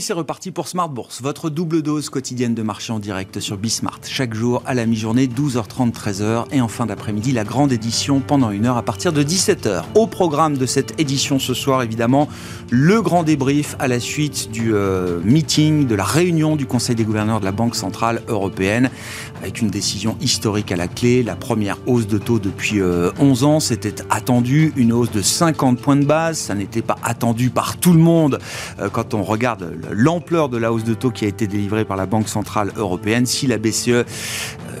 C'est reparti pour Smart Bourse, votre double dose quotidienne de marché en direct sur Bismart. Chaque jour à la mi-journée, 12h30, 13h. Et en fin d'après-midi, la grande édition pendant une heure à partir de 17h. Au programme de cette édition ce soir, évidemment, le grand débrief à la suite du euh, meeting, de la réunion du Conseil des gouverneurs de la Banque Centrale Européenne, avec une décision historique à la clé. La première hausse de taux depuis 11 euh, ans, c'était attendu. Une hausse de 50 points de base. Ça n'était pas attendu par tout le monde euh, quand on regarde l'ampleur de la hausse de taux qui a été délivrée par la Banque Centrale Européenne. Si la BCE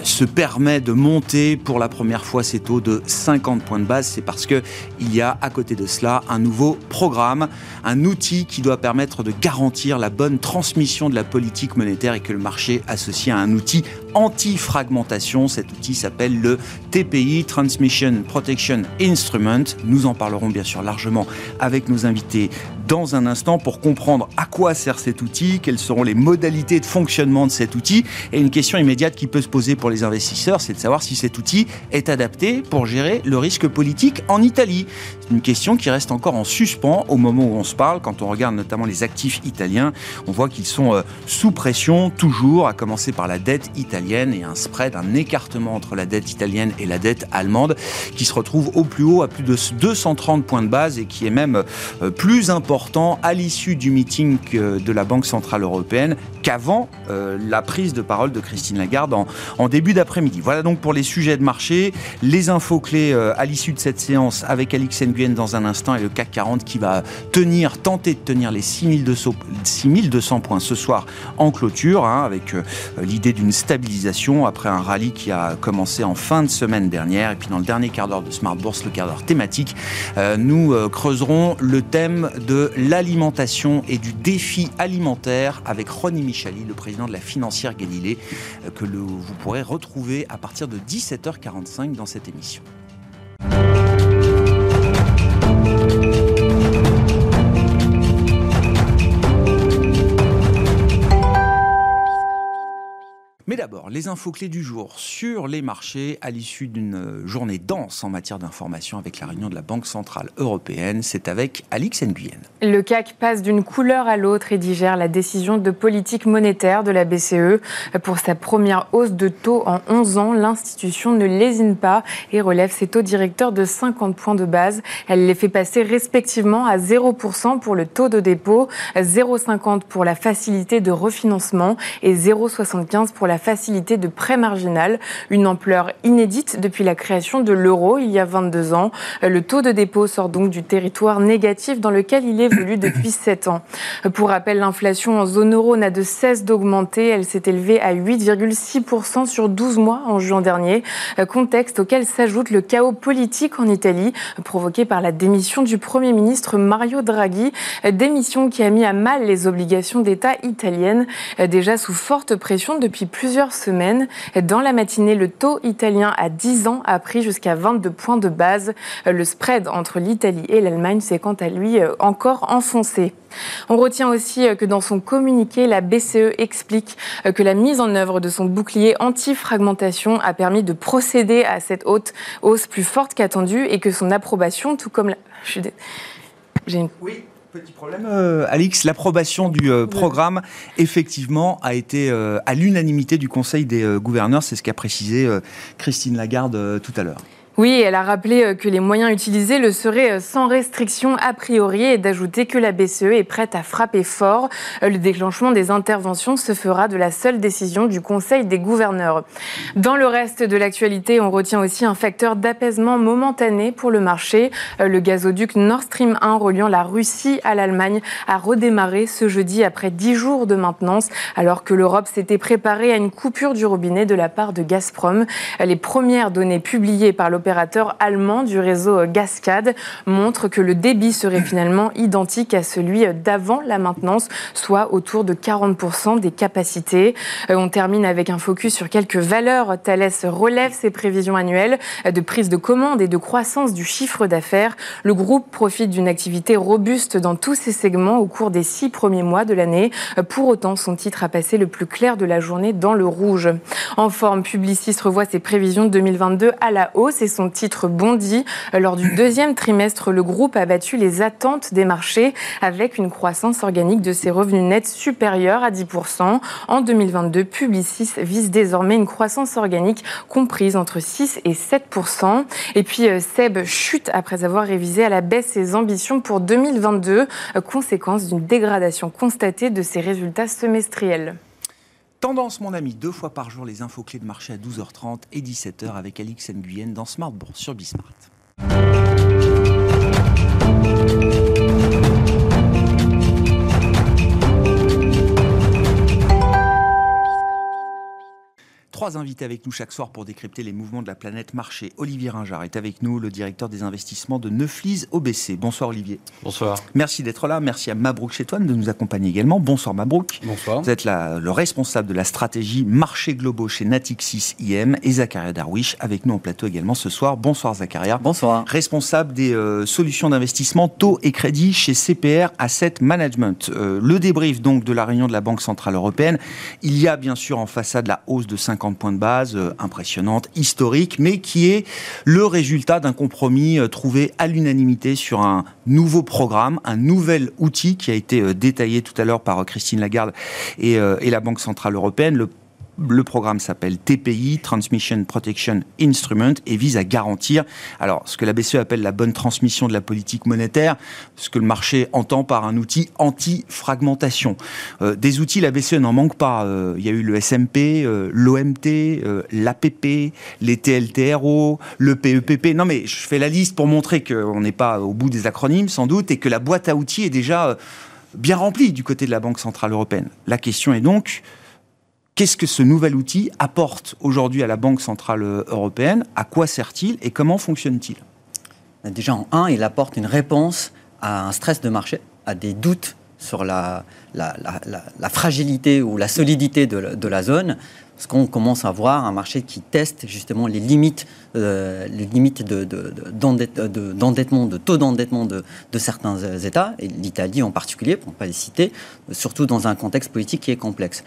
se permet de monter pour la première fois ses taux de 50 points de base, c'est parce que il y a à côté de cela un nouveau programme, un outil qui doit permettre de garantir la bonne transmission de la politique monétaire et que le marché associe à un outil anti-fragmentation. Cet outil s'appelle le TPI, Transmission Protection Instrument. Nous en parlerons bien sûr largement avec nos invités dans un instant pour comprendre à quoi sert cet outil, quelles seront les modalités de fonctionnement de cet outil. Et une question immédiate qui peut se poser pour les investisseurs, c'est de savoir si cet outil est adapté pour gérer le risque politique en Italie. C'est une question qui reste encore en suspens au moment où on se parle. Quand on regarde notamment les actifs italiens, on voit qu'ils sont euh, sous pression toujours, à commencer par la dette italienne et un spread, un écartement entre la dette italienne et la dette allemande qui se retrouve au plus haut à plus de 230 points de base et qui est même euh, plus important à l'issue du meeting de la Banque Centrale Européenne qu'avant euh, la prise de parole de Christine Lagarde en, début d'après-midi. Voilà donc pour les sujets de marché, les infos clés euh, à l'issue de cette séance avec Alix Nguyen dans un instant et le CAC 40 qui va tenir, tenter de tenir les 6200, points ce soir en clôture, hein, avec euh, l'idée d'une stabilisation après un rallye qui a commencé en fin de semaine dernière. Et puis dans le dernier quart d'heure de Smart Bourse, le quart d'heure thématique, nous creuserons le thème de l'alimentation et du défi alimentaire avec Ronnie Michali, le président de la financière Galilée, euh, que vous pourrez retrouver à partir de 17h45 dans cette émission. Les infos clés du jour sur les marchés à l'issue d'une journée dense en matière d'information avec la réunion de la Banque Centrale Européenne. C'est avec Alix Nguyen. Le CAC passe d'une couleur à l'autre et digère la décision de politique monétaire de la BCE. Pour sa première hausse de taux en 11 ans, l'institution ne lésine pas et relève ses taux directeurs de 50 points de base. Elle les fait passer respectivement à 0% pour le taux de dépôt, 0,50 pour la facilité de refinancement et 0,75 pour la facilité de prêt marginal, une ampleur inédite depuis la création de l'euro il y a 22 ans. Le taux de dépôt sort donc du territoire négatif dans lequel il évolue depuis 7 ans. Pour rappel, l'inflation en zone euro n'a de cesse d'augmenter. Elle s'est élevée à 8,6% sur 12 mois en juin dernier, contexte auquel s'ajoute le chaos politique en Italie provoqué par la démission du Premier ministre Mario Draghi, démission qui a mis à mal les obligations d'État italiennes, déjà sous forte pression depuis plusieurs plusieurs Dans la matinée, le taux italien à 10 ans a pris jusqu'à 22 points de base. Le spread entre l'Italie et l'Allemagne s'est quant à lui euh, encore enfoncé. On retient aussi euh, que dans son communiqué, la BCE explique euh, que la mise en œuvre de son bouclier anti-fragmentation a permis de procéder à cette haute hausse plus forte qu'attendue et que son approbation, tout comme la... Une... Oui petit problème, euh, Alix. L'approbation du euh, programme, effectivement, a été euh, à l'unanimité du Conseil des gouverneurs. C'est ce qu'a précisé Christine Lagarde tout à l'heure. Oui, elle a rappelé euh, que les moyens utilisés le seraient euh, sans restriction a priori et d'ajouter que la BCE est prête à frapper fort. Euh, le déclenchement des interventions se fera de la seule décision du Conseil des gouverneurs. Dans le reste de l'actualité, on retient aussi un facteur d'apaisement momentané pour le marché. Le gazoduc Nord Stream 1 reliant la Russie à l'Allemagne a redémarré ce jeudi après dix jours de maintenance, alors que l'Europe s'était préparée à une coupure du robinet de la part de Gazprom. Les premières données publiées par l'opérateur opérateur allemand du réseau Gascade montre que le débit serait finalement identique à celui d'avant la maintenance, soit autour de 40% des capacités. Euh, on termine avec un focus sur quelques valeurs. Thales relève ses prévisions annuelles de prise de commande et de croissance du chiffre d'affaires. Le groupe profite d'une activité robuste dans tous ses segments au cours des six premiers mois de l'année. Pour autant, son titre a passé le plus clair de la journée dans le rouge. En forme, Publicis revoit ses prévisions 2022 à la hausse et son titre bondit. Lors du deuxième trimestre, le groupe a battu les attentes des marchés avec une croissance organique de ses revenus nets supérieure à 10%. En 2022, Publicis vise désormais une croissance organique comprise entre 6 et 7%. Et puis euh, Seb chute après avoir révisé à la baisse ses ambitions pour 2022, euh, conséquence d'une dégradation constatée de ses résultats semestriels. Tendance, mon ami, deux fois par jour, les infos clés de marché à 12h30 et 17h avec Alix Nguyen dans Smart sur Bismart. Trois invités avec nous chaque soir pour décrypter les mouvements de la planète marché. Olivier Ringard est avec nous, le directeur des investissements de Neuflis OBC. Bonsoir Olivier. Bonsoir. Merci d'être là. Merci à Mabrouk Chetouane de nous accompagner également. Bonsoir Mabrouk. Bonsoir. Vous êtes le responsable de la stratégie marché globaux chez Natixis IM et Zakaria Darwish avec nous en plateau également ce soir. Bonsoir Zakaria. Bonsoir. Responsable des euh, solutions d'investissement taux et crédit chez CPR Asset Management. Euh, le débrief donc de la réunion de la Banque Centrale Européenne. Il y a bien sûr en façade la hausse de 50 points de base, euh, impressionnante, historique, mais qui est le résultat d'un compromis euh, trouvé à l'unanimité sur un nouveau programme, un nouvel outil qui a été euh, détaillé tout à l'heure par Christine Lagarde et, la Banque Centrale Européenne. Le programme s'appelle TPI, Transmission Protection Instrument, et vise à garantir, alors, ce que la BCE appelle la bonne transmission de la politique monétaire, ce que le marché entend par un outil anti-fragmentation. Euh, des outils, la BCE n'en manque pas. Euh, il y a eu le SMP, euh, l'OMT, l'APP, les TLTRO, le PEPP. Non, mais je fais la liste pour montrer qu'on n'est pas au bout des acronymes, sans doute, et que la boîte à outils est déjà bien remplie du côté de la Banque Centrale Européenne. La question est donc, Qu'est-ce que ce nouvel outil apporte aujourd'hui à la Banque Centrale Européenne? À quoi sert-il et comment fonctionne-t-il? Déjà, en un, il apporte une réponse à un stress de marché, à des doutes sur la, la, fragilité ou la solidité de, la zone, parce qu'on commence à voir un marché qui teste justement les limites, euh, les limites d'endettement, de, taux d'endettement de, certains États, et l'Italie en particulier, pour ne pas les citer, surtout dans un contexte politique qui est complexe.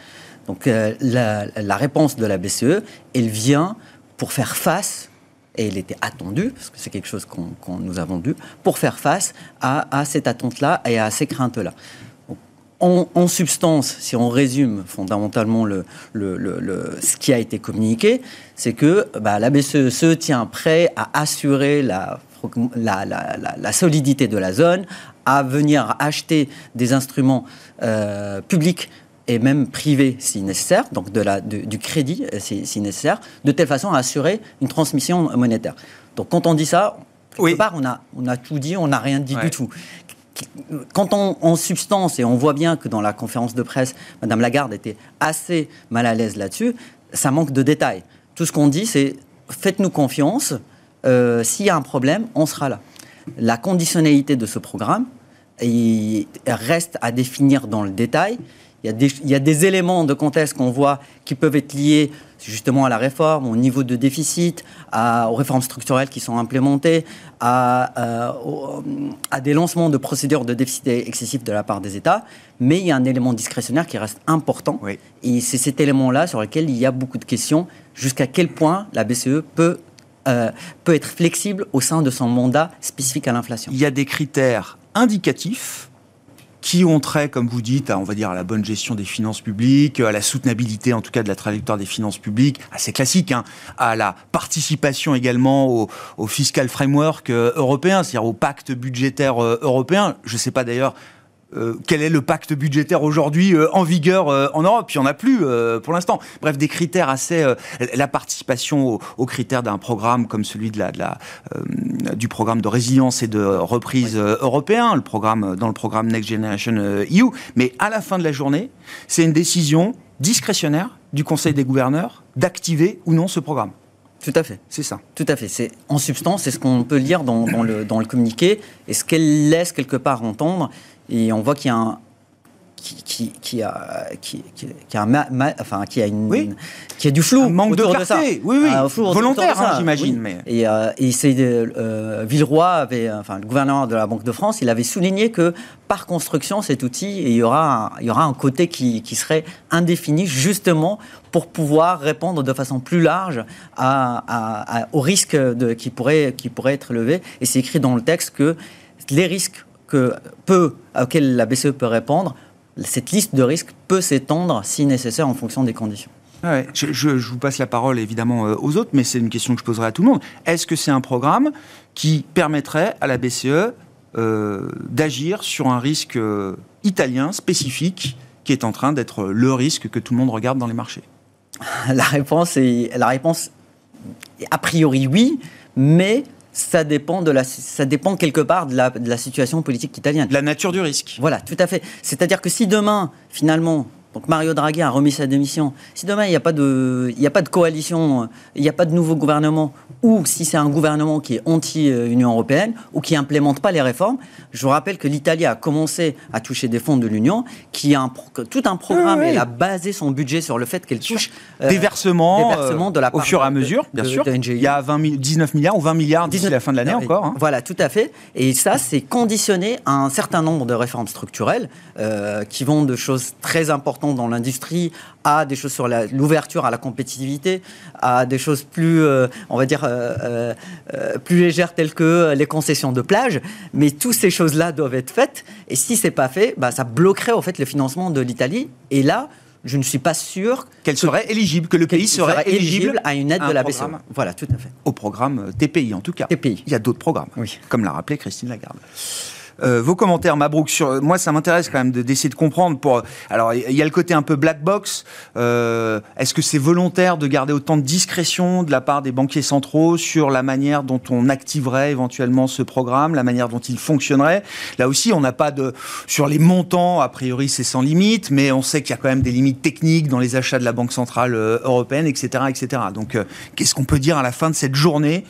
Donc euh, la, réponse de la BCE, elle vient pour faire face et elle était attendue, parce que c'est quelque chose qu'on nous avons dû, pour faire face à, cette attente-là et à ces craintes-là. En, substance, si on résume fondamentalement le, ce qui a été communiqué, c'est que bah, la BCE se tient prêt à assurer la, la, solidité de la zone, à venir acheter des instruments euh, publics et même privé si nécessaire, donc de la, du crédit euh, si, nécessaire, de telle façon à assurer une transmission monétaire. Donc quand on dit ça, quelque oui. part, on a, on a tout dit, on n'a rien dit du tout. Quand on, en substance, et on voit bien que dans la conférence de presse, Madame Lagarde était assez mal à l'aise là-dessus, ça manque de détails. Tout ce qu'on dit, c'est faites-nous confiance, euh, s'il y a un problème, on sera là. La conditionnalité de ce programme il reste à définir dans le détail. Il y, a des, éléments de contexte qu'on voit qui peuvent être liés justement à la réforme, au niveau de déficit, aux réformes structurelles qui sont implémentées, à, euh, à, des lancements de procédures de déficit excessif de la part des États. Mais il y a un élément discrétionnaire qui reste important. Et c'est cet élément-là sur lequel il y a beaucoup de questions. Jusqu'à quel point la BCE peut euh, peut être flexible au sein de son mandat spécifique à l'inflation. Il y a des critères indicatifs qui ont trait, comme vous dites, à, on va dire, à la bonne gestion des finances publiques, à la soutenabilité, en tout cas, de la trajectoire des finances publiques, assez classique, hein, à la participation également au, au fiscal framework euh, européen, c'est-à-dire au pacte budgétaire euh, européen. Je ne sais pas d'ailleurs euh, quel est le pacte budgétaire aujourd'hui euh, en vigueur euh, en Europe? Il n'y en a plus pour l'instant. Bref, des critères assez... la participation aux, critères d'un programme comme celui de la, de la du programme de résilience et de reprise européen, le programme, dans le programme Next Generation EU. Mais à la fin de la journée, c'est une décision discrétionnaire du Conseil des gouverneurs d'activer ou non ce programme. Tout à fait. C'est ça. Tout à fait. C'est en substance, c'est ce qu'on peut lire dans, le, dans le communiqué et ce qu'elle laisse quelque part entendre, et on voit qu'il y a qui, qui, a, qui, qui, a, enfin, qui a une, qui a du flou, un manque de clarté, oui, oui, volontaire, hein, j'imagine. Mais... Et, euh, et c'est euh, Villeroy avait, enfin, le gouverneur de la Banque de France, il avait souligné que par construction, cet outil, il y aura, un, il y aura un côté qui, qui serait indéfini, justement pour pouvoir répondre de façon plus large à, à, aux risques de, qui pourraient, qui pourraient être levés. Et c'est écrit dans le texte que les risques que peut, auxquels la BCE peut répondre cette liste de risques peut s'étendre si nécessaire en fonction des conditions. je, vous passe la parole évidemment euh, aux autres, mais c'est une question que je poserai à tout le monde. Est-ce que c'est un programme qui permettrait à la BCE euh, d'agir sur un risque euh, italien spécifique qui est en train d'être le risque que tout le monde regarde dans les marchés? La réponse est la réponse a priori oui, mais ça dépend, de la, ça dépend quelque part de la, de la situation politique italienne. La nature du risque. Voilà, tout à fait. C'est-à-dire que si demain, finalement, donc Mario Draghi a remis sa démission. Si demain il n'y a pas de, il a pas de coalition, il n'y a pas de nouveau gouvernement, ou si c'est un gouvernement qui est anti-Union européenne ou qui implémente pas les réformes, je vous rappelle que l'Italie a commencé à toucher des fonds de l'Union, qui a un, tout un programme. Elle a basé son budget sur le fait qu'elle touche euh, des versements, euh, de la au fur et à mesure, bien sûr. il y a 20, 19 milliards ou 20 milliards d'ici la fin de l'année encore. Hein. Voilà, tout à fait. Et ça, c'est conditionné à un certain nombre de réformes structurelles euh, qui vont de choses très importantes dans l'industrie, à des choses sur l'ouverture à la compétitivité, à des choses plus, euh, on va dire, euh, euh, plus légères telles que les concessions de plage. Mais toutes ces choses-là doivent être faites. Et si c'est pas fait, bah, ça bloquerait en fait le financement de l'Italie. Et là, je ne suis pas sûr qu'elle serait éligible, que le pays serait, éligible, à une aide de la BCE. Voilà, tout à fait. Au programme TPI en tout cas. TPI. Il y a d'autres programmes, oui. comme l'a rappelé Christine Lagarde. Euh, vos commentaires, Mabrouk, sur moi, ça m'intéresse quand même d'essayer de, comprendre. Pour alors, il y a le côté un peu black box. Euh, est-ce que c'est volontaire de garder autant de discrétion de la part des banquiers centraux sur la manière dont on activerait éventuellement ce programme, la manière dont il fonctionnerait? Là aussi, on n'a pas de sur les montants. A priori, c'est sans limite, mais on sait qu'il y a quand même des limites techniques dans les achats de la Banque centrale euh, européenne, etc., etc. Donc, qu'est-ce qu'on peut dire à la fin de cette journée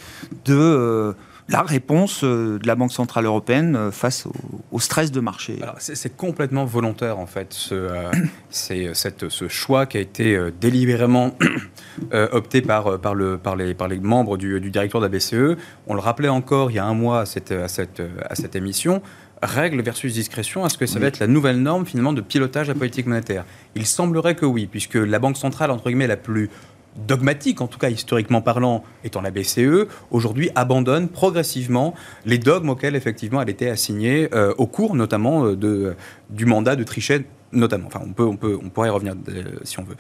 de la réponse euh, de la Banque Centrale Européenne euh, face au, stress de marché C'est complètement volontaire, en fait. Ce, euh, c'est ce choix qui a été délibérément opté par, par, le, par, les, par les membres du, du, directoire de la BCE. On le rappelait encore il y a un mois à cette, à cette, à cette émission règle versus discrétion, est-ce que ça va être la nouvelle norme finalement de pilotage de la politique monétaire? Il semblerait que oui, puisque la banque centrale, entre guillemets, la plus dogmatique, en tout cas historiquement parlant, étant la BCE, aujourd'hui abandonne progressivement les dogmes auxquels effectivement elle était assignée euh, au cours notamment euh, de, du mandat de Trichet, notamment. Enfin, on, peut, on, peut, on pourrait y revenir euh, si on veut.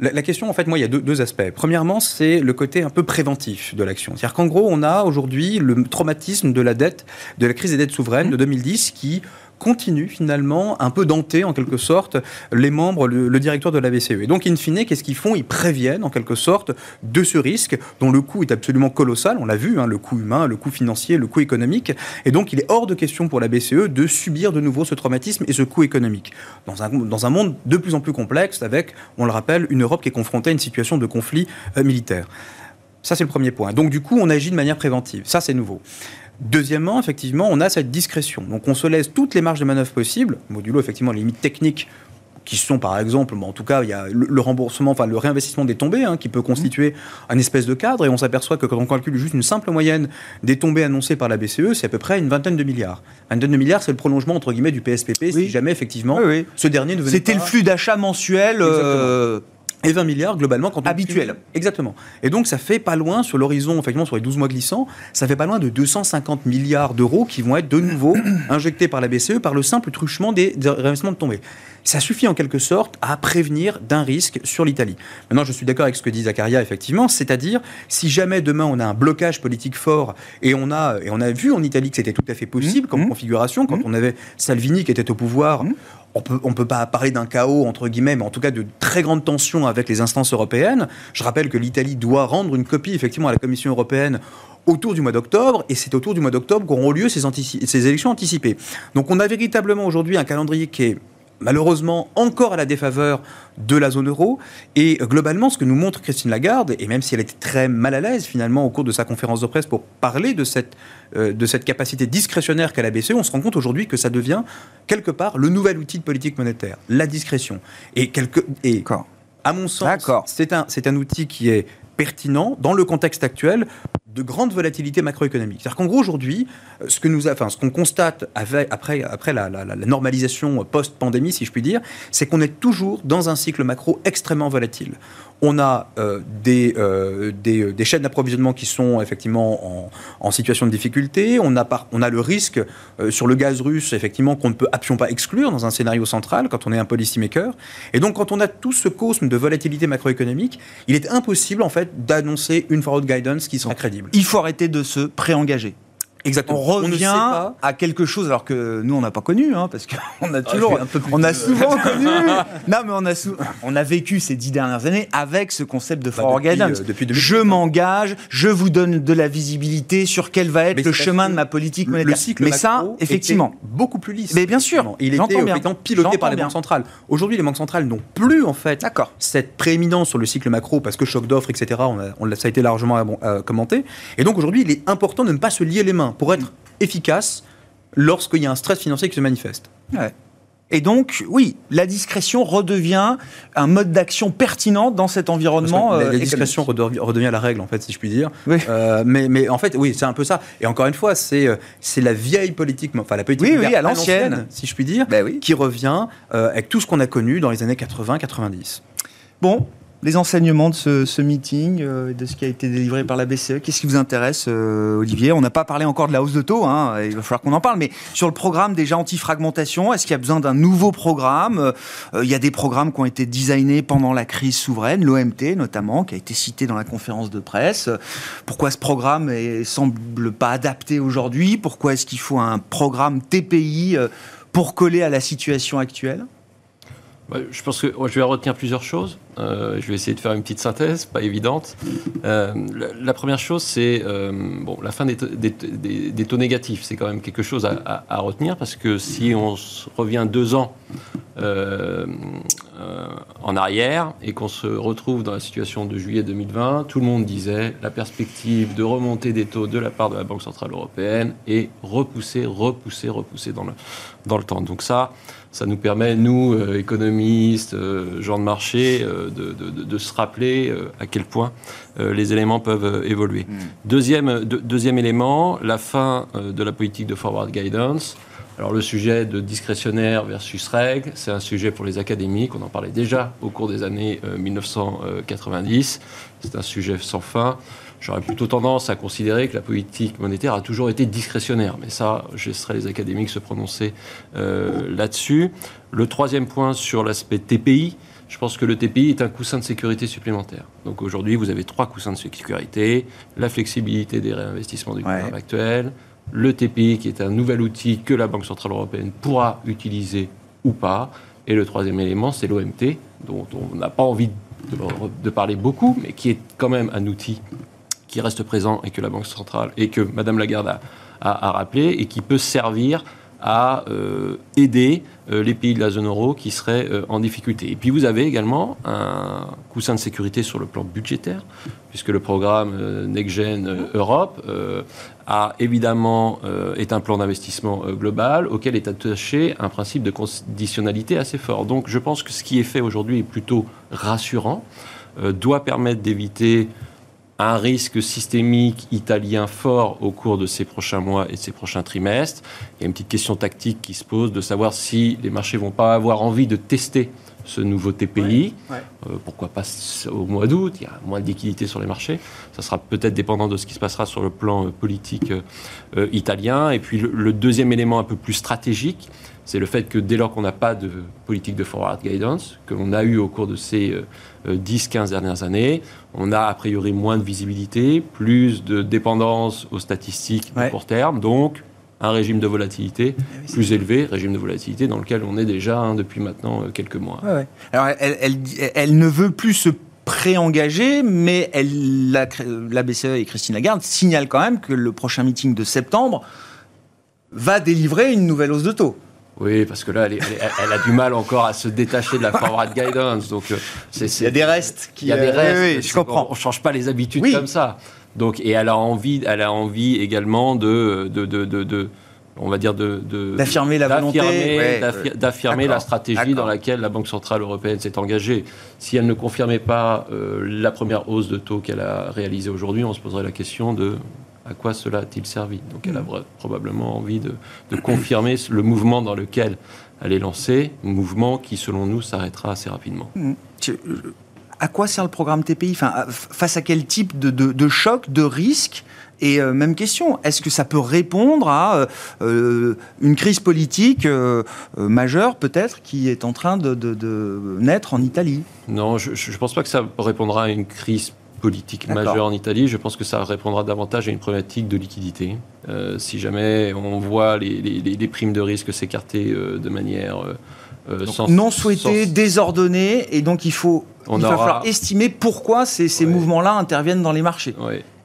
La, question, en fait, moi, il y a deux, deux aspects. Premièrement, c'est le côté un peu préventif de l'action. C'est-à-dire qu'en gros, on a aujourd'hui le traumatisme de la dette, de la crise des dettes souveraines de 2010 qui continue finalement un peu danter en quelque sorte les membres, le, directeur de la BCE. Et donc, in fine, qu'est-ce qu'ils font? Ils préviennent en quelque sorte de ce risque dont le coût est absolument colossal. On l'a vu, hein, le coût humain, le coût financier, le coût économique. Et donc, il est hors de question pour la BCE de subir de nouveau ce traumatisme et ce coût économique. Dans un, dans un monde de plus en plus complexe, avec, on le rappelle, une Europe qui est confrontée à une situation de conflit euh, militaire. Ça, c'est le premier point. Donc, du coup, on agit de manière préventive. Ça, c'est nouveau. Deuxièmement, effectivement, on a cette discrétion. Donc on se laisse toutes les marges de manœuvre possibles, modulo effectivement les limites techniques qui sont par exemple, en tout cas, il y a le, remboursement, enfin le réinvestissement des tombées, hein, qui peut constituer un espèce de cadre, et on s'aperçoit que quand on calcule juste une simple moyenne des tombées annoncées par la BCE, c'est à peu près une vingtaine de milliards. Une vingtaine de milliards, c'est le prolongement entre guillemets du PSPP, si jamais effectivement ce dernier devenait. C'était le flux d'achat mensuel et 20 milliards globalement quand on habituel. Exactement. Et donc ça fait pas loin sur l'horizon, effectivement sur les 12 mois glissants, ça fait pas loin de 250 milliards d'euros qui vont être de nouveau injectés par la BCE par le simple truchement des, réinvestissements de tombée. Ça suffit en quelque sorte à prévenir d'un risque sur l'Italie. Maintenant, je suis d'accord avec ce que dit Zakaria, effectivement, c'est-à-dire si jamais demain on a un blocage politique fort et on a, et on a vu en Italie que c'était tout à fait possible mmh. comme mmh. configuration, quand mmh. on avait Salvini qui était au pouvoir, on peut, ne peut pas parler d'un chaos, entre guillemets, mais en tout cas de très grandes tensions avec les instances européennes. Je rappelle que l'Italie doit rendre une copie, effectivement, à la Commission européenne autour du mois d'octobre, et c'est autour du mois d'octobre qu'auront lieu ces, élections anticipées. Donc on a véritablement aujourd'hui un calendrier qui est malheureusement encore à la défaveur de la zone euro. Et globalement, ce que nous montre Christine Lagarde, et même si elle était très mal à l'aise finalement au cours de sa conférence de presse pour parler de cette, euh, de cette capacité discrétionnaire qu'a la BCE, on se rend compte aujourd'hui que ça devient quelque part le nouvel outil de politique monétaire, la discrétion. Et, quelque, et à mon sens, c'est un, un outil qui est pertinent dans le contexte actuel de grande volatilité macroéconomique. C'est-à-dire qu'en gros, aujourd'hui, euh, ce que enfin, ce qu'on constate après, après la, normalisation post-pandémie, si je puis dire, c'est qu'on est toujours dans un cycle macro extrêmement volatile on a euh, des, euh, des, chaînes d'approvisionnement qui sont effectivement en, en, situation de difficulté. On a, on a le risque sur le gaz russe, effectivement, qu'on ne peut absolument pas exclure dans un scénario central quand on est un policymaker. Et donc, quand on a tout ce cosme de volatilité macroéconomique, il est impossible, en fait, d'annoncer une forward guidance qui sera crédible. Il faut arrêter de se préengager. Exactement. On revient à quelque chose alors que nous on n'a pas connu, hein, parce qu'on a ah, toujours, on a souvent connu. non, mais on a on a vécu ces dix dernières années avec ce concept de bah, forward guidance. Euh, je m'engage, je vous donne de la visibilité sur quel va être le chemin de ma politique monétaire. mais ça, effectivement, beaucoup plus lisse. Mais bien sûr, il était bien. piloté par les banques centrales. Aujourd'hui, les banques centrales n'ont plus en fait cette prééminence sur le cycle macro parce que choc d'offres, etc. On, a, ça a été largement euh, commenté. Et donc aujourd'hui, il est important de ne pas se lier les mains pour être efficace lorsqu'il y a un stress financier qui se manifeste. Et donc, oui, la discrétion redevient un mode d'action pertinent dans cet environnement. la, euh, discrétion redevient la règle, en fait, si je puis dire. Euh, mais, mais, en fait, oui, c'est un peu ça. Et encore une fois, c'est euh, la vieille politique, enfin la politique oui, à l'ancienne, si je puis dire, ben qui revient avec tout ce qu'on a connu dans les années 80-90. Bon, les enseignements de ce, meeting, euh, de ce qui a été délivré par la BCE. Qu'est-ce qui vous intéresse, euh, Olivier? On n'a pas parlé encore de la hausse de taux, hein, il va falloir qu'on en parle, mais sur le programme déjà anti-fragmentation, est-ce qu'il y a besoin d'un nouveau programme? Euh, Il y a des programmes qui ont été designés pendant la crise souveraine, l'OMT notamment, qui a été cité dans la conférence de presse. Pourquoi ce programme ne semble pas adapté aujourd'hui? Pourquoi est-ce qu'il faut un programme TPI pour coller à la situation actuelle? Je pense que je vais retenir plusieurs choses. Euh, je vais essayer de faire une petite synthèse, pas évidente. Euh, la, première chose, c'est euh, bon, la fin des, des, taux négatifs. C'est quand même quelque chose à, à, retenir parce que si on revient deux ans en arrière et qu'on se retrouve dans la situation de juillet 2020, tout le monde disait la perspective de remontée des taux de la part de la Banque Centrale Européenne est repoussée, repoussée, repoussée dans le, dans le temps. Donc ça, ça nous permet, nous, euh, économistes, euh, gens de marché, euh, de, se rappeler à quel point les éléments peuvent évoluer. Hmm. Deuxième, deuxième élément, la fin de la politique de forward guidance. Alors le sujet de discrétionnaire versus règle, c'est un sujet pour les académiques, on en parlait déjà au cours des années 1990, c'est un sujet sans fin. J'aurais plutôt tendance à considérer que la politique monétaire a toujours été discrétionnaire. Mais ça, je laisserai les académiques se prononcer euh, là-dessus. Le troisième point sur l'aspect TPI, je pense que le TPI est un coussin de sécurité supplémentaire. Donc aujourd'hui, vous avez trois coussins de sécurité la flexibilité des réinvestissements du programme actuel, le TPI qui est un nouvel outil que la Banque Centrale Européenne pourra utiliser ou pas, et le troisième élément, c'est l'OMT, dont on n'a pas envie de, de, parler beaucoup, mais qui est quand même un outil qui reste présent et que la Banque centrale et que Madame Lagarde a, rappelé et qui peut servir à euh, aider euh, les pays de la zone euro qui seraient euh, en difficulté. Et puis vous avez également un coussin de sécurité sur le plan budgétaire, puisque le programme NextGen Europe est un plan d'investissement global auquel est attaché un principe de conditionnalité assez fort. Donc je pense que ce qui est fait aujourd'hui est plutôt rassurant, doit permettre d'éviter un risque systémique italien fort au cours de ces prochains mois et de ces prochains trimestres. Il y a une petite question tactique qui se pose de savoir si les marchés vont pas avoir envie de tester ce nouveau TPI. Euh, pourquoi pas au mois d'août? Il y a moins de liquidité sur les marchés. Ça sera peut-être dépendant de ce qui se passera sur le plan euh, politique euh, italien. Et puis le, deuxième élément un peu plus stratégique, c'est le fait que dès lors qu'on n'a pas de politique de forward guidance, que l'on a eu au cours de ces 10-15 dernières années, on a a priori moins de visibilité, plus de dépendance aux statistiques à court terme, donc un régime de volatilité eh plus élevé, régime de volatilité dans lequel on est déjà hein, depuis maintenant euh, quelques mois. Alors elle, ne veut plus se préengager, mais elle, la, la BCE et Christine Lagarde signalent quand même que le prochain meeting de septembre va délivrer une nouvelle hausse de taux. Oui, parce que là, elle, elle, a du mal encore à se détacher de la forward guidance. Donc, c'est, il y a des restes. Qui, il y a des restes. Oui, je comprends. On ne change pas les habitudes comme ça. Donc, et elle a envie, elle a envie également de, de, de, de on va dire de, d'affirmer la volonté, d'affirmer la stratégie dans laquelle la Banque centrale européenne s'est engagée. Si elle ne confirmait pas euh, la première hausse de taux qu'elle a réalisée aujourd'hui, on se poserait la question de à quoi cela a-t-il servi Donc elle a mm. probablement envie de, confirmer le mouvement dans lequel elle est lancée, mouvement qui, selon nous, s'arrêtera assez rapidement. Mm. À quoi sert le programme TPI enfin, Face à quel type de, de choc, de risque? Et euh, même question, est-ce que ça peut répondre à euh, euh, une crise politique majeure, peut-être, qui est en train de, naître en Italie? Non, je ne pense pas que ça répondra à une crise politique majeure en Italie. Je pense que ça répondra davantage à une problématique de liquidité. si jamais on voit les, primes de risque s'écarter de manière... non souhaitée, désordonnée, et donc il faut il va falloir estimer pourquoi ces, ces mouvements-là interviennent dans les marchés.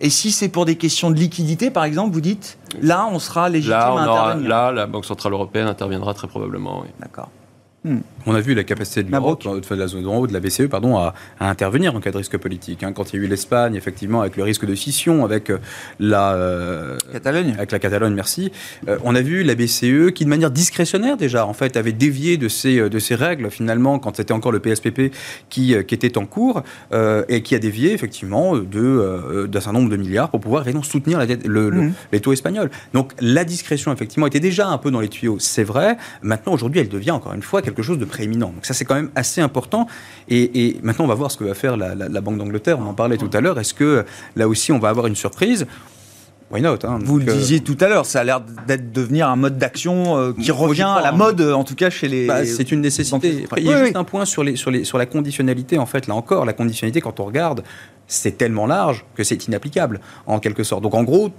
Et si c'est pour des questions de liquidité, par exemple, vous dites, là, on sera légitime à intervenir. Là, la Banque Centrale Européenne interviendra très probablement. D'accord. Hmm. On a vu la capacité de l'Europe, de la zone euro, de la BCE, pardon, à, intervenir en cas de risque politique. Hein. Quand il y a eu l'Espagne, effectivement, avec le risque de scission, avec euh, la euh, Catalogne, avec la Catalogne, merci. Euh, on a vu la BCE qui, de manière discrétionnaire déjà, en fait, avait dévié de ces de ces règles finalement quand c'était encore le PSPP qui, qui était en cours et qui a dévié effectivement de d'un certain nombre de milliards pour pouvoir vraiment soutenir la le, mmh. les taux espagnols. Donc la discrétion effectivement était déjà un peu dans les tuyaux, c'est vrai. Maintenant aujourd'hui, elle devient encore une fois quelque chose de prééminent. Donc ça, c'est quand même assez important. Et, maintenant, on va voir ce que va faire la, Banque d'Angleterre. On en parlait tout à l'heure. Est-ce que là aussi, on va avoir une surprise? Why not hein? Vous le disiez tout à l'heure, ça a l'air d'être devenir un mode d'action euh, qui revient à la mode, en tout cas chez les. Bah, c'est une nécessité. il y a juste un point sur, les, sur, les, sur la conditionnalité. En fait, là encore, la conditionnalité, quand on regarde, c'est tellement large que c'est inapplicable, en quelque sorte. Donc, en gros,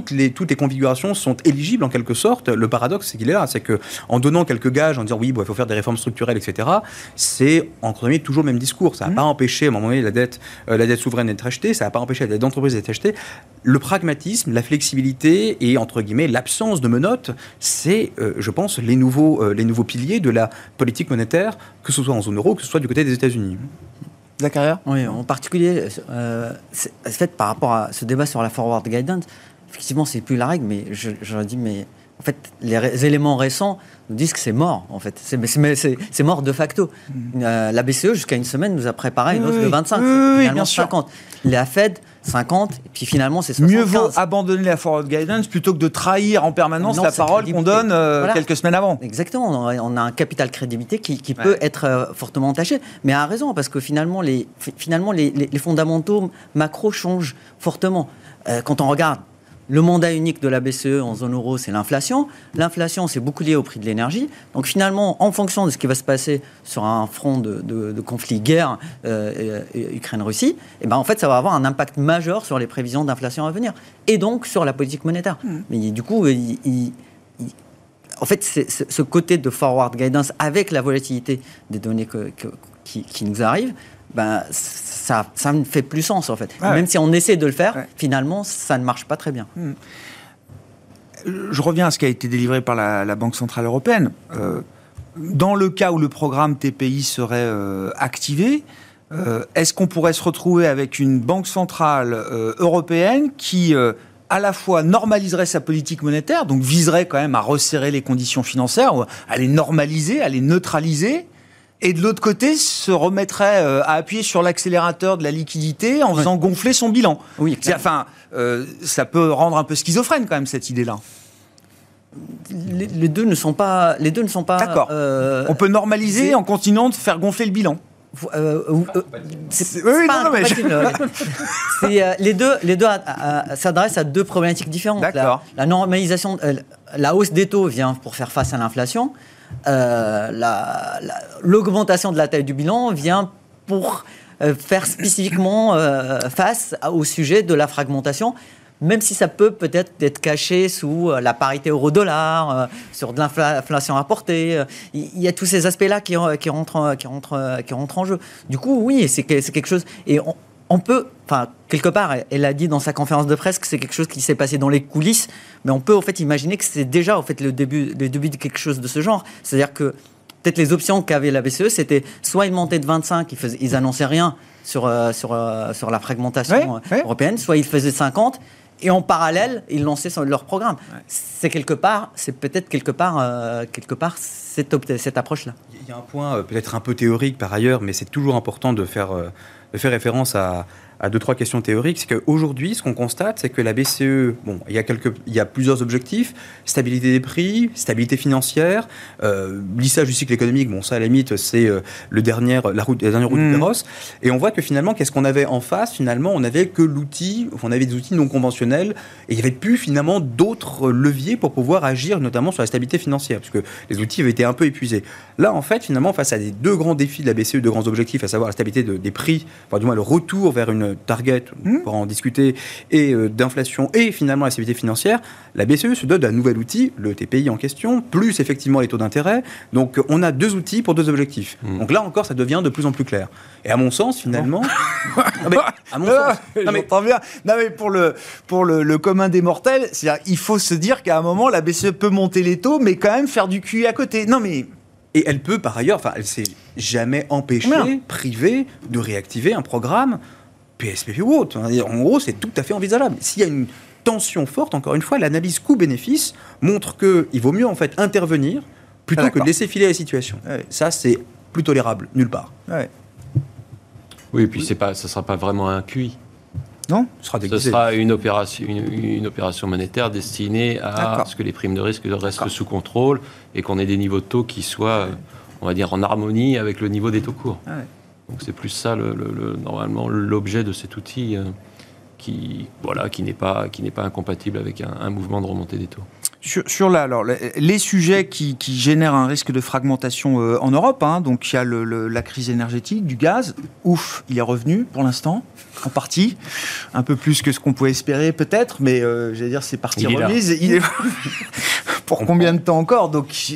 toutes les, toutes les configurations sont éligibles en quelque sorte. Le paradoxe, c'est qu'il est là. C'est qu'en donnant quelques gages, en disant oui, il faut faire des réformes structurelles, etc., c'est en guillemets toujours le même discours. Ça n'a mmh. pas empêché, à un moment donné, la dette, euh, la dette souveraine d'être achetée, ça n'a pas empêché la dette d'entreprise d'être achetée. Le pragmatisme, la flexibilité et, entre guillemets, l'absence de menottes, c'est, euh, je pense, les nouveaux, euh, les nouveaux piliers de la politique monétaire, que ce soit en zone euro, que ce soit du côté des États-Unis. carrière Oui, en particulier, fait, par rapport à ce débat sur la forward guidance, effectivement, c'est plus la règle, mais je, je dis, mais en fait, les éléments récents nous disent que c'est mort, en fait. C'est mort de facto. Mm. Euh, la BCE, jusqu'à une semaine, nous a préparé une hausse de 25, oui, finalement 50. La Fed, 50, et puis finalement, c'est 75. Mieux vaut abandonner la forward guidance plutôt que de trahir en permanence la parole qu'on donne euh, quelques semaines avant. Exactement, on a un capital crédibilité qui, qui peut être euh, fortement entaché. Mais à raison, parce que finalement, les, finalement, les, les, fondamentaux macro changent fortement. quand on regarde le mandat unique de la BCE en zone euro, c'est l'inflation. L'inflation, c'est beaucoup lié au prix de l'énergie. Donc finalement, en fonction de ce qui va se passer sur un front de, conflit guerre euh, Ukraine-Russie, eh ben, en fait, ça va avoir un impact majeur sur les prévisions d'inflation à venir. Et donc sur la politique monétaire. Mmh. Mais du coup, en fait, ce côté de forward guidance avec la volatilité des données qui, qui, nous arrivent, ben, ça, ça ne fait plus sens en fait. Même si on essaie de le faire, finalement, ça ne marche pas très bien. Hmm. Je reviens à ce qui a été délivré par la, Banque Centrale Européenne. Euh, dans le cas où le programme TPI serait euh, activé, euh, est-ce qu'on pourrait se retrouver avec une banque centrale européenne qui à la fois normaliserait sa politique monétaire, donc viserait quand même à resserrer les conditions financières, à les normaliser, à les neutraliser, et de l'autre côté se remettrait euh, à appuyer sur l'accélérateur de la liquidité en faisant gonfler son bilan. Oui, enfin, euh, ça peut rendre un peu schizophrène quand même cette idée-là. Les, deux ne sont pas. Les deux ne sont pas. D'accord. Euh, On peut normaliser en continuant de faire gonfler le bilan. c'est oui, non, mais les deux, les deux s'adressent à deux problématiques différentes. La, la, normalisation, la hausse des taux vient pour faire face à l'inflation. Euh, l'augmentation de la taille du bilan vient pour euh, faire spécifiquement euh, face au sujet de la fragmentation même si ça peut peut-être être caché sous la parité euro-dollar, sur de l'inflation rapportée. Il y a tous ces aspects-là qui, qui, rentrent, qui, qui rentrent en jeu. Du coup, oui, c'est quelque chose. Peut, enfin, quelque part, elle a dit dans sa conférence de presse que c'est quelque chose qui s'est passé dans les coulisses, mais on peut en fait imaginer que c'est déjà en fait le début, le début de quelque chose de ce genre. C'est-à-dire que peut-être les options qu'avait la BCE, c'était soit ils montaient de 25, ils, faisaient, ils annonçaient rien sur, euh, sur, euh, sur la fragmentation ouais. européenne, soit ils faisaient 50, et en parallèle, ils lançaient leur programme. C'est quelque part, c'est peut-être quelque part, euh, quelque part cette, cette approche-là. Il y a un point euh, peut-être un peu théorique par ailleurs, mais c'est toujours important de faire, de faire référence à, à deux, trois questions théoriques. C'est qu'aujourd'hui, ce qu'on constate, c'est que la BCE, bon, il y, a quelques, il y a plusieurs objectifs stabilité des prix, stabilité financière, euh, lissage du cycle économique. Bon, ça, à la limite, c'est euh, le dernier, la, route, la dernière route Mhm. du Pérosse. Et on voit que finalement, qu'est-ce qu'on avait en face? Finalement, on n'avait que l'outil, on avait des outils non conventionnels, et il n'y avait plus finalement d'autres leviers pour pouvoir agir, notamment sur la stabilité financière, puisque les outils avaient été un peu épuisés. Là, en fait, finalement, face à des deux grands défis de la BCE, deux grands objectifs, à savoir la stabilité de- des prix, enfin du moins le retour vers une target, on pourra en discuter, et euh, d'inflation, et finalement la stabilité financière, la BCE se dote d'un nouvel outil, le TPI en question, plus effectivement les taux d'intérêt. Donc euh, on a deux outils pour deux objectifs. Mm. Donc là encore, ça devient de plus en plus clair. Et à mon sens, finalement... Non, mais à mon sens... non, mais- J'entends bien. Non, mais pour le, pour le, le commun des mortels, c'est-à-dire, il faut se dire qu'à un moment, la BCE peut monter les taux, mais quand même faire du QI à côté. Non, mais Et elle peut par ailleurs, enfin, elle s'est jamais empêchée, privée, de réactiver un programme PSPP ou autre. En gros, c'est tout à fait envisageable. S'il y a une tension forte, encore une fois, l'analyse coût-bénéfice montre qu'il vaut mieux en fait intervenir plutôt Ah, que de laisser filer la situation. Ouais. Ça, c'est plus tolérable, nulle part. ouais. Oui, et puis c'est pas, ça sera pas vraiment un QI. non Ce sera Ce sera une opération, une, une opération monétaire destinée à ce que les primes de risque restent sous contrôle et qu'on ait des niveaux de taux qui soient, on va dire, en harmonie avec le niveau des taux courts. Donc c'est plus ça, le, le- le- normalement, l'objet de cet outil euh, qui, voilà, qui n'est pas, qui n'est pas incompatible avec un, un mouvement de remontée des taux. Sur, sur la- alors, les, les sujets qui, qui génèrent un risque de fragmentation euh, en Europe, hein, donc il y a le- le- la crise énergétique, du gaz. Ouf, il est revenu pour l'instant, en partie. Un peu plus que ce qu'on pouvait espérer peut-être, mais euh, j'allais dire c'est parti Il est là. remise. Il est... pour combien de temps encore Donc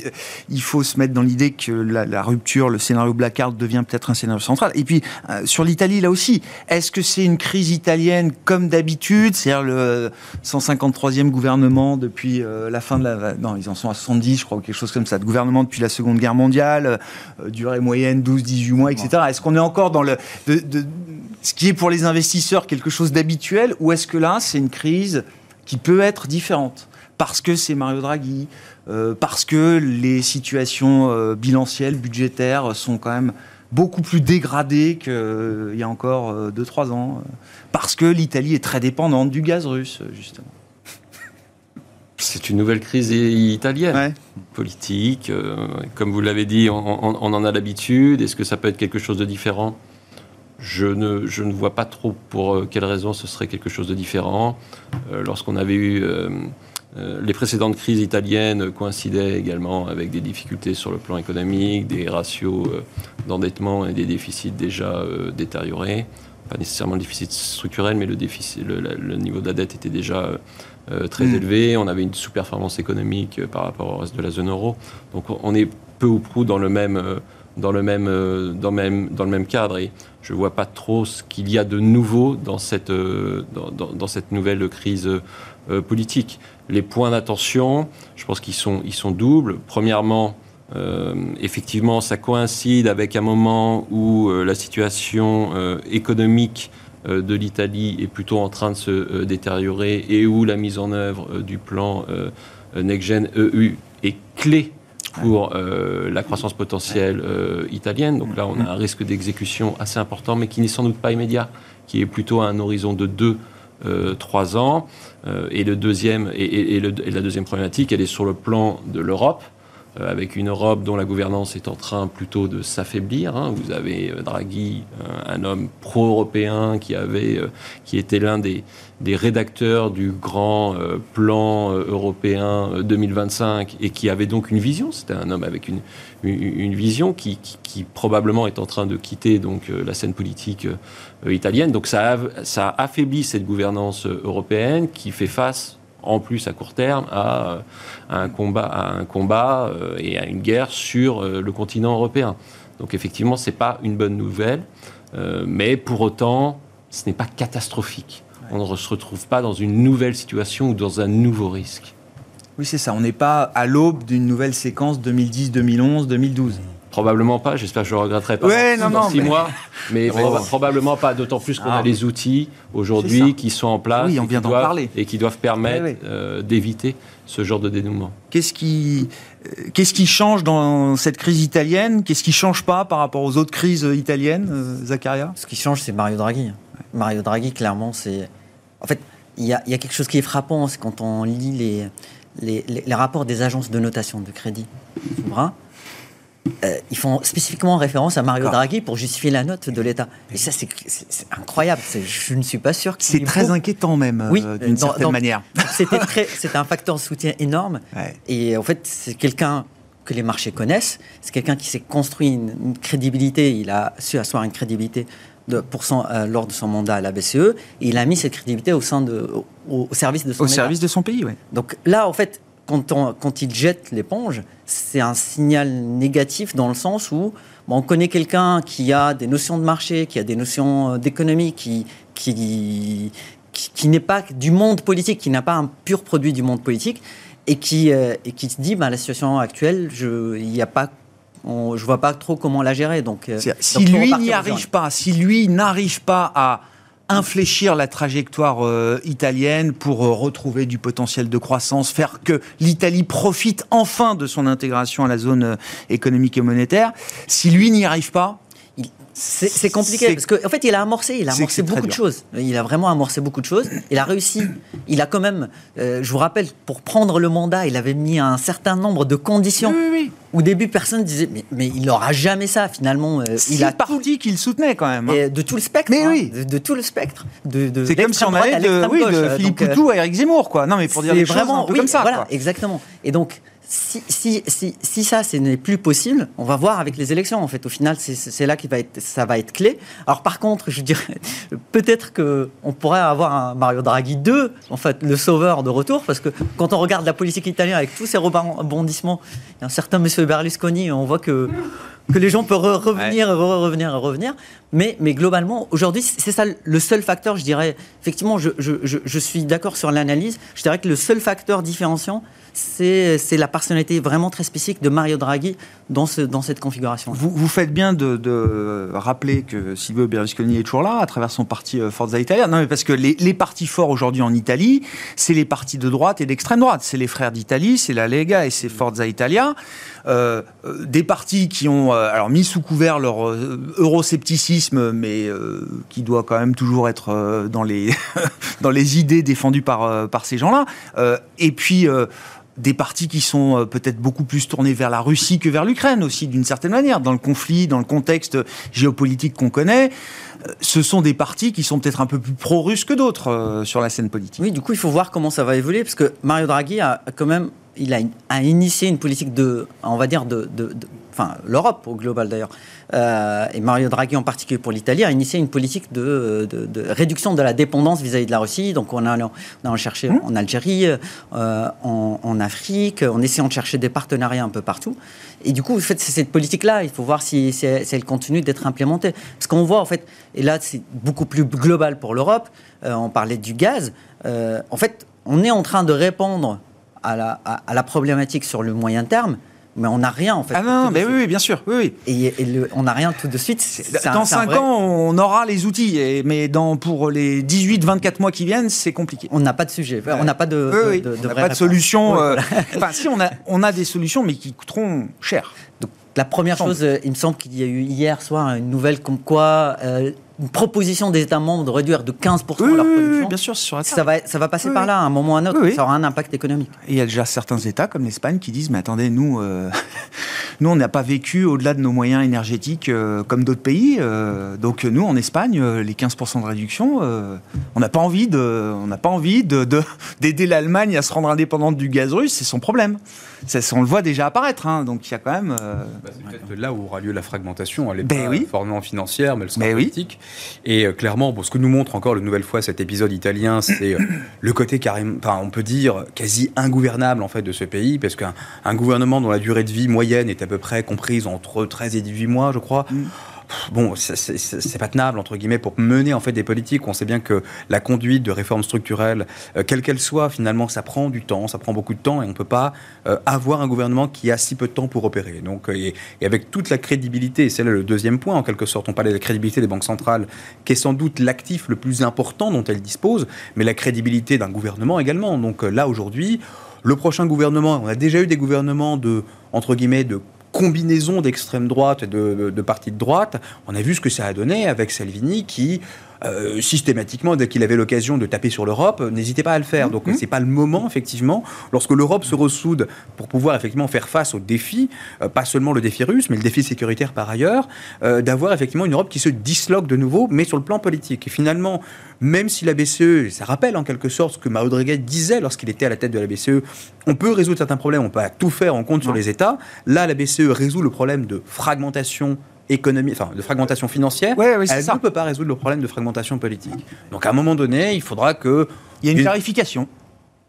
il faut se mettre dans l'idée que la, la rupture, le scénario Blackard devient peut-être un scénario central. Et puis euh, sur l'Italie, là aussi, est-ce que c'est une crise italienne comme d'habitude? C'est-à-dire le 153e gouvernement depuis euh, la fin de la... Non, ils en sont à 70, je crois, ou quelque chose comme ça, de gouvernement depuis la Seconde Guerre mondiale, euh, durée moyenne 12-18 mois, etc. Est-ce qu'on est encore dans le... de- de- ce qui est pour les investisseurs quelque chose d'habituel, ou est-ce que là, c'est une crise qui peut être différente? Parce que c'est Mario Draghi, euh, parce que les situations euh, bilancielles, budgétaires sont quand même beaucoup plus dégradées qu'il y a encore 2-3 ans, euh, parce que l'Italie est très dépendante du gaz russe, euh, justement. C'est une nouvelle crise italienne. Ouais. politique. euh, comme vous l'avez dit, on, on- on en a l'habitude. Est-ce que ça peut être quelque chose de différent? Je ne, je ne vois pas trop pour euh, quelles raisons ce serait quelque chose de différent. Euh, Lorsqu'on avait eu euh, euh, les précédentes crises italiennes coïncidaient également avec des difficultés sur le plan économique, des ratios euh, d'endettement et des déficits déjà euh, détériorés. Pas nécessairement le déficit structurel, mais le, déficit, le, la- le niveau de la dette était déjà très Mm. élevé. On avait une sous-performance économique par rapport au reste de la zone euro. Donc on- est peu ou prou dans le même, dans le même, dans le même, dans le même cadre. Et je ne vois pas trop ce qu'il y a de nouveau dans cette, dans, dans- dans cette nouvelle crise euh, politique. Les points d'attention, je pense qu'ils sont, ils sont doubles. Premièrement, euh, effectivement, ça coïncide avec un moment où euh, la situation économique de l'Italie est plutôt en train de se détériorer et où la mise en œuvre du plan euh, NextGen EU est clé pour la croissance potentielle italienne. Donc là, on a un risque d'exécution assez important, mais qui n'est sans doute pas immédiat, qui est plutôt à un horizon de 2 3 ans. Euh, et, le deuxième, et, le- et la deuxième problématique, elle est sur le plan de l'Europe, avec une Europe dont la gouvernance est en train plutôt de s'affaiblir. hein. Vous avez euh, Draghi, euh, un homme pro-européen qui, avait, euh, qui était l'un des, des rédacteurs du grand euh, plan euh, européen euh, 2025 et qui avait donc une vision. C'était un homme avec une, une, vision qui, qui- qui probablement est en train de quitter donc euh, la scène politique euh, italienne. Donc ça, ça a affaibli cette gouvernance euh, européenne qui fait face en plus à court terme à, euh, un combat, un combat euh, et à une guerre sur euh, le continent européen. Donc effectivement, c'est pas une bonne nouvelle, mais pour autant, ce n'est pas catastrophique. On ne se retrouve pas dans une nouvelle situation ou dans un nouveau risque. Oui, c'est ça. On n'est pas à l'aube d'une nouvelle séquence 2010, 2011, 2012. Probablement pas, j'espère que je ne regretterai pas Ouais, dans, non, dans non, six mais- mois, mais proba- probablement pas, d'autant plus qu'on Ah. a les outils aujourd'hui qui sont en place Oui, on et, qui doivent, parler. et qui doivent permettre ouais. euh, d'éviter ce genre de dénouement. Qu'est-ce qui, euh, qu'est-ce qui change dans cette crise italienne? Qu'est-ce qui change pas par rapport aux autres crises italiennes, euh, Zakaria Ce qui change, c'est Mario Draghi. Mario Draghi, clairement, c'est. En fait, il y a, il y a quelque chose qui est frappant, c'est quand on lit les, les, les- les rapports des agences de notation de crédit souverain. Euh, ils font spécifiquement référence à Mario. Draghi pour justifier la note de l'État. Et ça, c'est incroyable. Je ne suis pas sûr qu'il C'est très inquiétant même, euh, Oui, d'une dans- certaine dans- manière. C'était un facteur de soutien énorme. Ouais. Et en fait, c'est quelqu'un que les marchés connaissent. C'est quelqu'un qui s'est construit une, une crédibilité. Il a su asseoir une crédibilité de, pour son, euh, lors de son mandat à la BCE. Et il a mis cette crédibilité au, sein de, au, au service de son Au État. service de son pays, oui. Donc là, en fait, quand, on- quand il jette l'éponge, c'est un signal négatif dans le sens où on connaît quelqu'un qui a des notions de marché, qui a des notions euh, d'économie, qui, qui, qui, qui n'est pas du monde politique, qui n'a pas un pur produit du monde politique, et qui, euh, et qui se dit, bah, la situation actuelle, je il y a pas, on- je vois pas trop comment la gérer. Donc, euh, Si donc, lui n'y arrive pas, si lui n'arrive pas à infléchir la trajectoire euh, italienne pour euh, retrouver du potentiel de croissance, faire que l'Italie profite enfin de son intégration à la zone euh, économique et monétaire, si lui n'y arrive pas, C'est compliqué parce qu'en en fait, il a amorcé, il a amorcé beaucoup de choses. Il a vraiment amorcé beaucoup de choses. Il a réussi. Il a quand même, euh, je vous rappelle, pour prendre le mandat, il avait mis un certain nombre de conditions. oui, oui, Au début, personne disait, mais, mais il n'aura jamais ça. Finalement, euh, il a parti qu'il soutenait quand même. hein. et de tout le spectre. Mais hein, oui. de, de tout le spectre. De, de C'est comme si on allait de, oui, de Euh, Philippe euh, Poutou à Eric Zemmour, quoi. Non, mais pour dire les choses un peu oui, comme ça. Voilà, quoi. exactement. Et donc, si, si, si, ça, ce n'est plus possible, on va voir avec les élections. En fait, au final, c'est- là que va être, ça va être clé. Alors, par contre, je dirais, peut-être que on pourrait avoir un Mario Draghi 2, en fait, le sauveur de retour, parce que quand on regarde la politique italienne avec tous ses rebondissements, il y a un certain Monsieur Berlusconi, on voit que que les gens peuvent re- revenir, re- revenir, revenir. Mais, mais globalement, aujourd'hui, c'est ça le seul facteur, je dirais. Effectivement, je, je, je, je suis d'accord sur l'analyse. Je dirais que le seul facteur différenciant, c'est c'est la personnalité vraiment très spécifique de Mario Draghi dans, ce, dans cette configuration. Vous, vous faites bien de, de rappeler que Silvio Berlusconi est toujours là à travers son parti euh, Forza Italia. Non, mais parce que les, les partis forts aujourd'hui en Italie, c'est les partis de droite et d'extrême droite. C'est les Frères d'Italie, c'est la Lega et c'est Forza Italia. Euh, euh, des partis qui ont alors mis sous couvert leur euh, euroscepticisme, mais euh, qui doit quand même toujours être euh, dans les dans les idées défendues par euh, par ces gens-là. Euh, et puis euh, des partis qui sont euh, peut-être beaucoup plus tournés vers la Russie que vers l'Ukraine aussi, d'une certaine manière, dans le conflit, dans le contexte géopolitique qu'on connaît. Euh, Ce sont des partis qui sont peut-être un peu plus pro-russes que d'autres euh, sur la scène politique. Oui, du coup, il faut voir comment ça va évoluer, parce que Mario Draghi a quand même, il a, a initié une politique de, on va dire, de- enfin, l'Europe au global d'ailleurs, Euh, et Mario Draghi en particulier pour l'Italie, a initié une politique de, de- de réduction de la dépendance vis-à-vis de la Russie. Donc, on a, on a cherché Mmh. en Algérie, euh, en, en Afrique, en essayant de chercher des partenariats un peu partout. Et du coup, en fait, c'est cette politique-là, il faut voir si, si elle, si elle continue d'être implémentée. Parce qu'on voit, en fait, et là, c'est beaucoup plus global pour l'Europe, euh, on parlait du gaz, en fait, on est en train de répondre à la, à, à la problématique sur le moyen terme, mais on n'a rien, en fait. Ah non, mais oui, oui, bien sûr, oui, oui. Et, et le- on n'a rien tout de suite. Un- Dans c'est un 5 vrai- ans, on aura les outils, et- mais dans, pour les 18-24 mois qui viennent, c'est compliqué. On n'a pas de sujet, on n'a pas de, Oui, de- on pas solution. Euh, voilà. Enfin, si, on a, on a des solutions, mais qui coûteront cher. Donc, la première chose, euh, il me semble qu'il y a eu hier soir une nouvelle comme quoi euh, une proposition des États membres de réduire de 15% Oui, leur oui, production. bien sûr, sur la table. ça va, ça va passer Oui, par là à un moment ou à un autre. Oui, oui. Ça aura un impact économique. Et il y a déjà certains États, comme l'Espagne, qui disent Mais attendez, nous, euh, nous on n'a pas vécu au-delà de nos moyens énergétiques euh, comme d'autres pays. euh, donc, nous, en Espagne, les 15% de réduction, euh, on n'a pas envie de, on n'a pas envie de, de- d'aider l'Allemagne à se rendre indépendante du gaz russe. C'est son problème. Ça, on le voit déjà apparaître. hein. donc, il y a quand même. euh, Bah, c'est peut-être là où aura lieu la fragmentation. Elle est Ben pas oui. formellement financière, mais elle sera Ben oui. politique. Et euh, clairement, bon, ce que nous montre encore une nouvelle fois cet épisode italien, c'est euh, le côté carrément, enfin, on peut dire quasi ingouvernable en fait de ce pays, parce qu'un un gouvernement dont la durée de vie moyenne est à peu près comprise entre 13 et 18 mois, je crois. Mm. Bon, c'est pas tenable, entre guillemets, pour mener en fait des politiques. On sait bien que la conduite de réformes structurelles, euh, quelle qu'elle soit, finalement, ça prend du temps, ça prend beaucoup de temps et on ne peut pas euh, avoir un gouvernement qui a si peu de temps pour opérer. Donc, euh, et, avec toute la crédibilité, c'est là le deuxième point, en quelque sorte, on parlait de la crédibilité des banques centrales, qui est sans doute l'actif le plus important dont elles disposent, mais la crédibilité d'un gouvernement également. Donc là, aujourd'hui, le prochain gouvernement, on a déjà eu des gouvernements de, entre guillemets, de combinaison d'extrême droite et de, de, partis de droite, on a vu ce que ça a donné avec Salvini qui euh, systématiquement, dès qu'il avait l'occasion de taper sur l'Europe, n'hésitait pas à le faire. Donc, ce mmh. c'est pas le moment, effectivement, lorsque l'Europe se ressoude pour pouvoir effectivement faire face aux défis, euh, pas seulement le défi russe, mais le défi sécuritaire par ailleurs, euh, d'avoir effectivement une Europe qui se disloque de nouveau, mais sur le plan politique. Et finalement, même si la BCE, ça rappelle en quelque sorte ce que Mario Draghi disait lorsqu'il était à la tête de la BCE, on peut résoudre certains problèmes, on peut tout faire, on compte sur les États. Là, la BCE résout le problème de fragmentation économie, enfin, de fragmentation financière, elle ne peut pas résoudre le problème de fragmentation politique. Donc à un moment donné, il faudra que... Il y a une, clarification.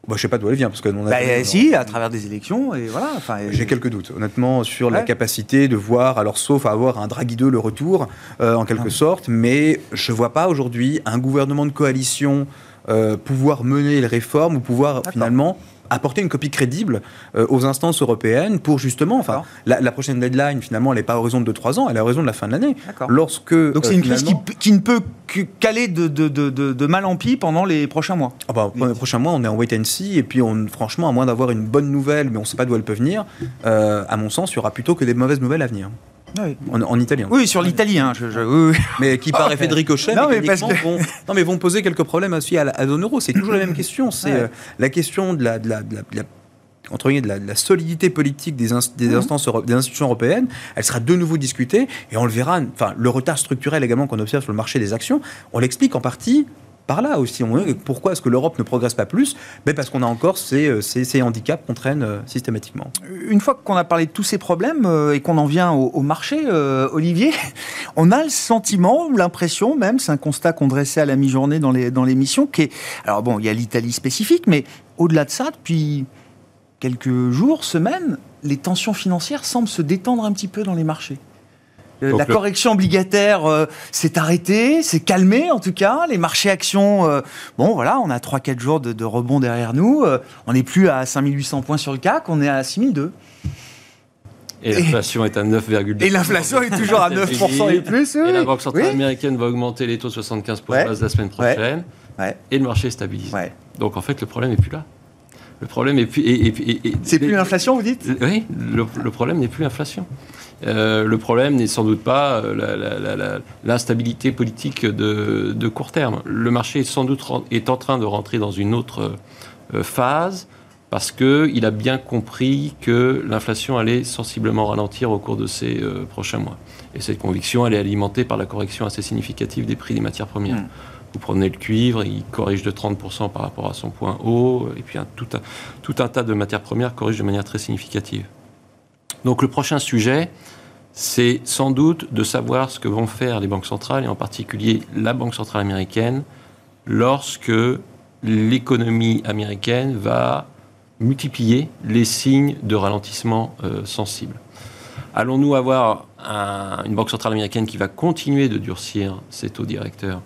Bah, je ne sais pas d'où elle vient, parce que on a bah, si, à travers des élections, et voilà. J'ai quelques doutes, honnêtement, sur la capacité de voir, alors sauf à avoir un Draghi 2 le retour, euh, en quelque ah. sorte, mais je ne vois pas aujourd'hui un gouvernement de coalition euh, pouvoir mener les réformes ou pouvoir finalement apporter une copie crédible euh, aux instances européennes pour justement, enfin, la, prochaine deadline, finalement, elle n'est pas à horizon de 2-3 ans, elle est à horizon de la fin de l'année. Lorsque. Donc c'est une crise qui, ne peut qu'aller de, de, de, mal en pis pendant les prochains mois. Ah bah, pendant les prochains mois, on est en wait and see, et puis on, franchement, à moins d'avoir une bonne nouvelle, mais on ne sait pas d'où elle peut venir, euh, à mon sens, il y aura plutôt que des mauvaises nouvelles à venir. Ah en, italien. Oui, sur l'italien. Mais qui par effet de ricochet, non, mais vont, non, mais vont poser quelques problèmes aussi à la, zone euro. C'est toujours la même question. C'est euh, la question de la, de la, de la entre de la, de la, solidité politique des, des mhm. instances des institutions européennes, elle sera de nouveau discutée et on le verra. Enfin, le retard structurel également qu'on observe sur le marché des actions, on l'explique en partie par là aussi. pourquoi est-ce que l'Europe ne progresse pas plus? Ben Parce qu'on a encore ces, euh, handicaps qu'on traîne euh, systématiquement. Une fois qu'on a parlé de tous ces problèmes euh, et qu'on en vient au, marché, Olivier, on a le sentiment, l'impression même, c'est un constat qu'on dressait à la mi-journée dans l'émission, dans bon, il y a l'Italie spécifique, mais au-delà de ça, depuis quelques jours, semaines, les tensions financières semblent se détendre un petit peu dans les marchés. Euh, la correction obligataire euh, s'est arrêtée, s'est calmée en tout cas. Les marchés actions, euh, bon voilà, on a 3-4 jours de, rebond derrière nous. on n'est plus à 5800 points sur le CAC, on est à 6002. Et l'inflation est à 9,2%. Et l'inflation est toujours à 9% et plus. Et la Banque centrale américaine va augmenter les taux de 75 points base la semaine prochaine. Et le marché stabilise. Donc en fait, le problème n'est plus là. Le problème est plus. C'est plus l'inflation, vous dites? Oui, le problème n'est plus l'inflation. Euh, le problème n'est sans doute pas euh, l'instabilité politique de, court terme. Le marché est sans doute est en train de rentrer dans une autre euh, phase parce qu'il a bien compris que l'inflation allait sensiblement ralentir au cours de ces prochains mois. Et cette conviction, elle est alimentée par la correction assez significative des prix des matières premières. Hmm. Vous prenez le cuivre, il corrige de 30% par rapport à son point haut, et puis tout, un, tout un tas de matières premières corrige de manière très significative. Donc le prochain sujet, c'est sans doute de savoir ce que vont faire les banques centrales, et en particulier la Banque centrale américaine, lorsque l'économie américaine va multiplier les signes de ralentissement euh, sensible. Allons-nous avoir une Banque centrale américaine qui va continuer de durcir ses taux directeurs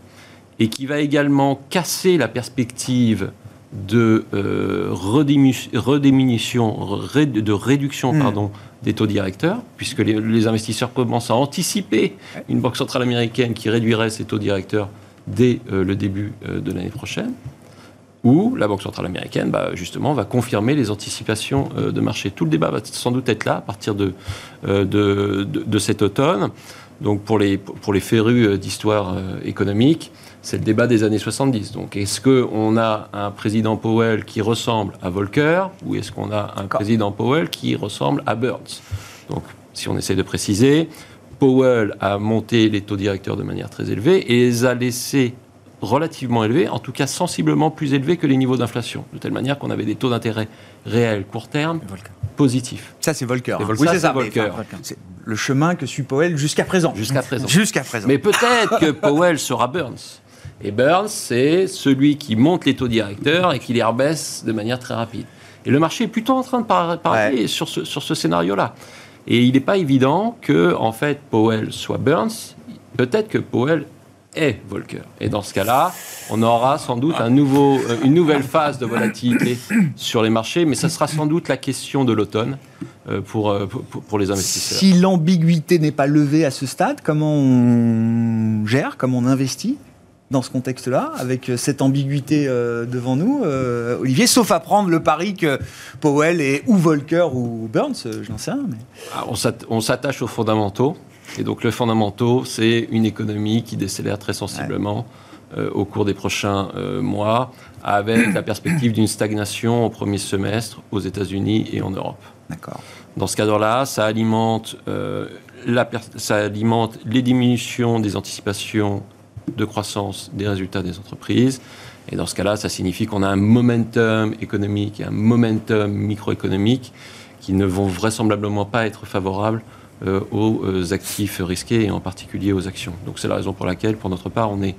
et qui va également casser la perspective de euh, rediminution, de réduction hmm. pardon, des taux directeurs, puisque les, investisseurs commencent à anticiper une banque centrale américaine qui réduirait ses taux directeurs dès euh, le début euh, de l'année prochaine, ou la Banque centrale américaine, bah, justement, va confirmer les anticipations de marché. Tout le débat va sans doute être là à partir de, de, de, de cet automne. Donc pour les, pour les férus d'histoire économique, c'est le débat des années 70. Donc, est-ce qu'on a un président Powell qui ressemble à Volcker ou est-ce qu'on a un président Powell qui ressemble à Burns? Donc, si on essaie de préciser, Powell a monté les taux directeurs de manière très élevée et les a laissés relativement élevés, en tout cas sensiblement plus élevés que les niveaux d'inflation, de telle manière qu'on avait des taux d'intérêt réels court terme positifs. Ça, c'est Volcker. Oui, c'est ça. Volcker. C'est le chemin que suit Powell jusqu'à présent. Jusqu'à présent. Jusqu'à présent. Mais peut-être que Powell sera Burns. Et Burns, c'est celui qui monte les taux directeurs et qui les rebaisse de manière très rapide. Et le marché est plutôt en train de parler sur ce, sur ce scénario-là. Et il n'est pas évident que, en fait, Powell soit Burns. peut-être que Powell est Volcker. Et dans ce cas-là, on aura sans doute un nouveau, euh, une nouvelle phase de volatilité sur les marchés, mais ça sera sans doute la question de l'automne euh, pour, euh, pour, pour les investisseurs. Si l'ambiguïté n'est pas levée à ce stade, comment on gère, comment on investit? Dans ce contexte-là, avec cette ambiguïté euh, devant nous, euh, Olivier, sauf à prendre le pari que Powell est ou Volcker ou Burns, euh, je n'en sais rien. Mais... Ah, on s'att- On s'attache aux fondamentaux. Et donc, le fondamentaux, c'est une économie qui décélère très sensiblement euh, au cours des prochains euh, mois, avec la perspective d'une stagnation au premier semestre aux États-Unis et en Europe. D'accord. Dans ce cadre-là, ça alimente, euh, la per- ça alimente les diminutions des anticipations de croissance des résultats des entreprises. Et dans ce cas-là, ça signifie qu'on a un momentum économique et un momentum microéconomique qui ne vont vraisemblablement pas être favorables euh, aux euh, actifs risqués et en particulier aux actions. Donc c'est la raison pour laquelle, pour notre part, on est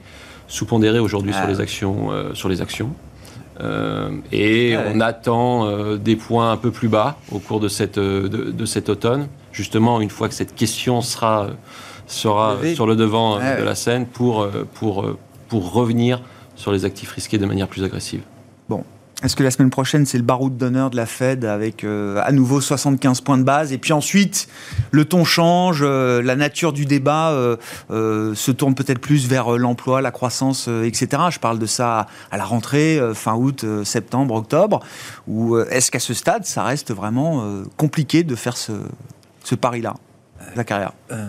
sous-pondéré aujourd'hui sur Ah. les actions. euh, sur les actions. Euh, et Ouais. on attend des points un peu plus bas au cours de, cette, de, de cet automne, justement une fois que cette question sera, sera sur le devant euh, de la scène pour, euh, pour, euh, pour revenir sur les actifs risqués de manière plus agressive. Est-ce que la semaine prochaine, c'est le baroud d'honneur de la Fed avec euh, à nouveau 75 points de base? Et puis ensuite, le ton change, euh, la nature du débat euh, se tourne peut-être plus vers l'emploi, la croissance, etc. Je parle de ça à la rentrée, fin août, septembre, octobre. Ou est-ce qu'à ce stade, ça reste vraiment compliqué de faire ce, ce pari-là? Zakaria. Euh,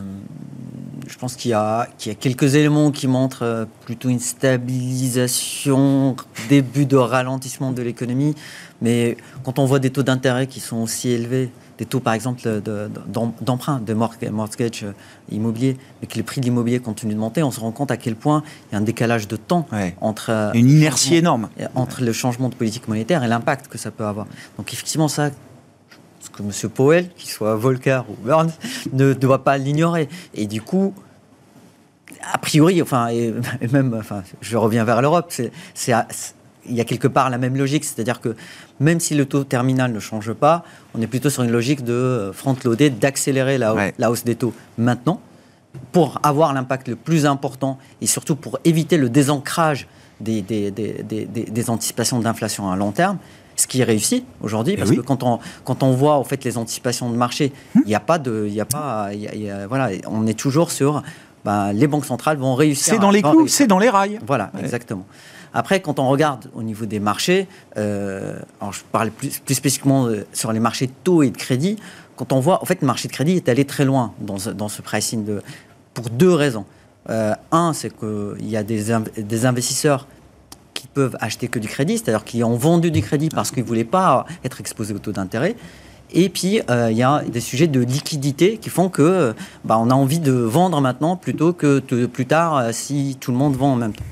je pense qu'il y, a- qu'il y a quelques éléments qui montrent euh, plutôt une stabilisation, début de ralentissement de l'économie. Mais quand on voit des taux d'intérêt qui sont aussi élevés, des taux par exemple de- de- d'em- d'emprunt, de mortgage, euh, immobilier, et que les prix de l'immobilier continuent de monter, on se rend compte à quel point il y a un décalage de temps Ouais. entre, euh, Une inertie énorme. entre le changement de politique monétaire et l'impact que ça peut avoir. Donc effectivement, ça, que M. Powell, qu'il soit Volcker ou Burns, ne doit pas l'ignorer. Et du coup, a priori, enfin, et, et même, enfin, je reviens vers l'Europe, c'est, il y a quelque part la même logique, c'est-à-dire que même si le taux terminal ne change pas, on est plutôt sur une logique de euh, front-loader, d'accélérer la, hau- Ouais. la hausse des taux maintenant pour avoir l'impact le plus important et surtout pour éviter le désancrage des- des anticipations d'inflation à long terme, ce qui est réussi aujourd'hui, Eh parce oui. que quand on, quand on voit en fait, les anticipations de marché, il n'y a pas de. il Y a pas, il y a- il y a- voilà, on est toujours sur. ben, les banques centrales vont réussir. C'est dans les clous, c'est dans les rails. Voilà, Ouais. exactement. Après, quand on regarde au niveau des marchés, euh, alors je parle plus, plus spécifiquement euh, sur les marchés de taux et de crédit, quand on voit, en fait, le marché de crédit est allé très loin dans ce, dans ce pricing de, pour deux raisons. Euh, un, c'est qu'il y a des, des investisseurs qui peuvent acheter que du crédit, c'est-à-dire qui ont vendu du crédit parce qu'ils ne voulaient pas être exposés au taux d'intérêt. Et puis, euh, il y a des sujets de liquidité qui font que euh, bah, on a envie de vendre maintenant plutôt que de- plus tard euh, si tout le monde vend en même temps.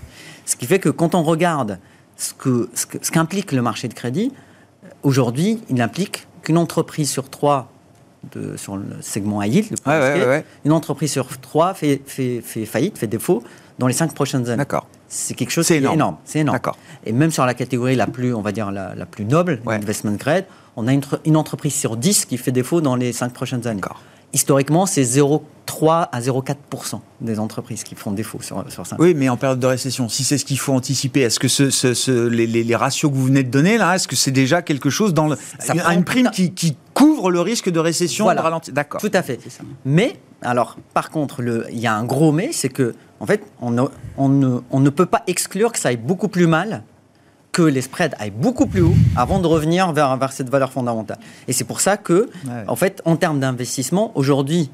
Ce qui fait que quand on regarde ce que ce que- ce qu'implique le marché de crédit, aujourd'hui, il implique qu'une entreprise sur trois de, sur le segment high yield, le plus Ouais, ouais, risqué, ouais, ouais. une entreprise sur trois fait, fait, fait faillite, fait défaut dans les cinq prochaines années. D'accord. C'est quelque chose C'est qui est énorme. énorme. C'est énorme. D'accord. Et même sur la catégorie la plus, on va dire, la, la plus noble, Ouais. investment grade, on a une, tr- une entreprise sur 10 qui fait défaut dans les 5 prochaines années. D'accord. Historiquement, c'est 0,3 à 0,4% des entreprises qui font défaut sur, sur 5 Oui, mais en période de récession, si c'est ce qu'il faut anticiper, est-ce que ce, ce- ce- les, les- ratios que vous venez de donner là, est-ce que c'est déjà quelque chose dans le, Ça une, prime qui, qui couvre le risque de récession, Voilà. de ralenti? D'accord. Tout à fait. C'est ça. Mais, alors, par contre, il y a un gros mais, c'est que, en fait, on ne, on, ne, on ne peut pas exclure que ça aille beaucoup plus mal, que les spreads aillent beaucoup plus haut avant de revenir vers, vers cette valeur fondamentale. Et c'est pour ça que, Ouais. en fait, en termes d'investissement, aujourd'hui,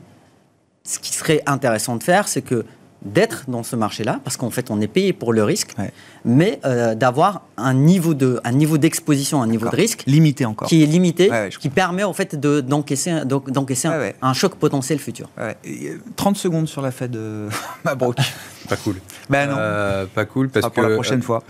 ce qui serait intéressant de faire, c'est que d'être dans ce marché-là, parce qu'en fait, on est payé pour le risque, Ouais. mais euh, d'avoir un niveau de, un niveau d'exposition, un niveau de risque Limité encore. qui est limité, Ouais, ouais, je qui permet en fait de- d'encaisser d'encaisser un- Ouais, ouais. un choc potentiel futur. Ouais. Et, euh, 30 secondes sur la Fed de Mabrouk. Pas cool. ben non, Euh, pas cool ce parce que pour la prochaine euh, fois.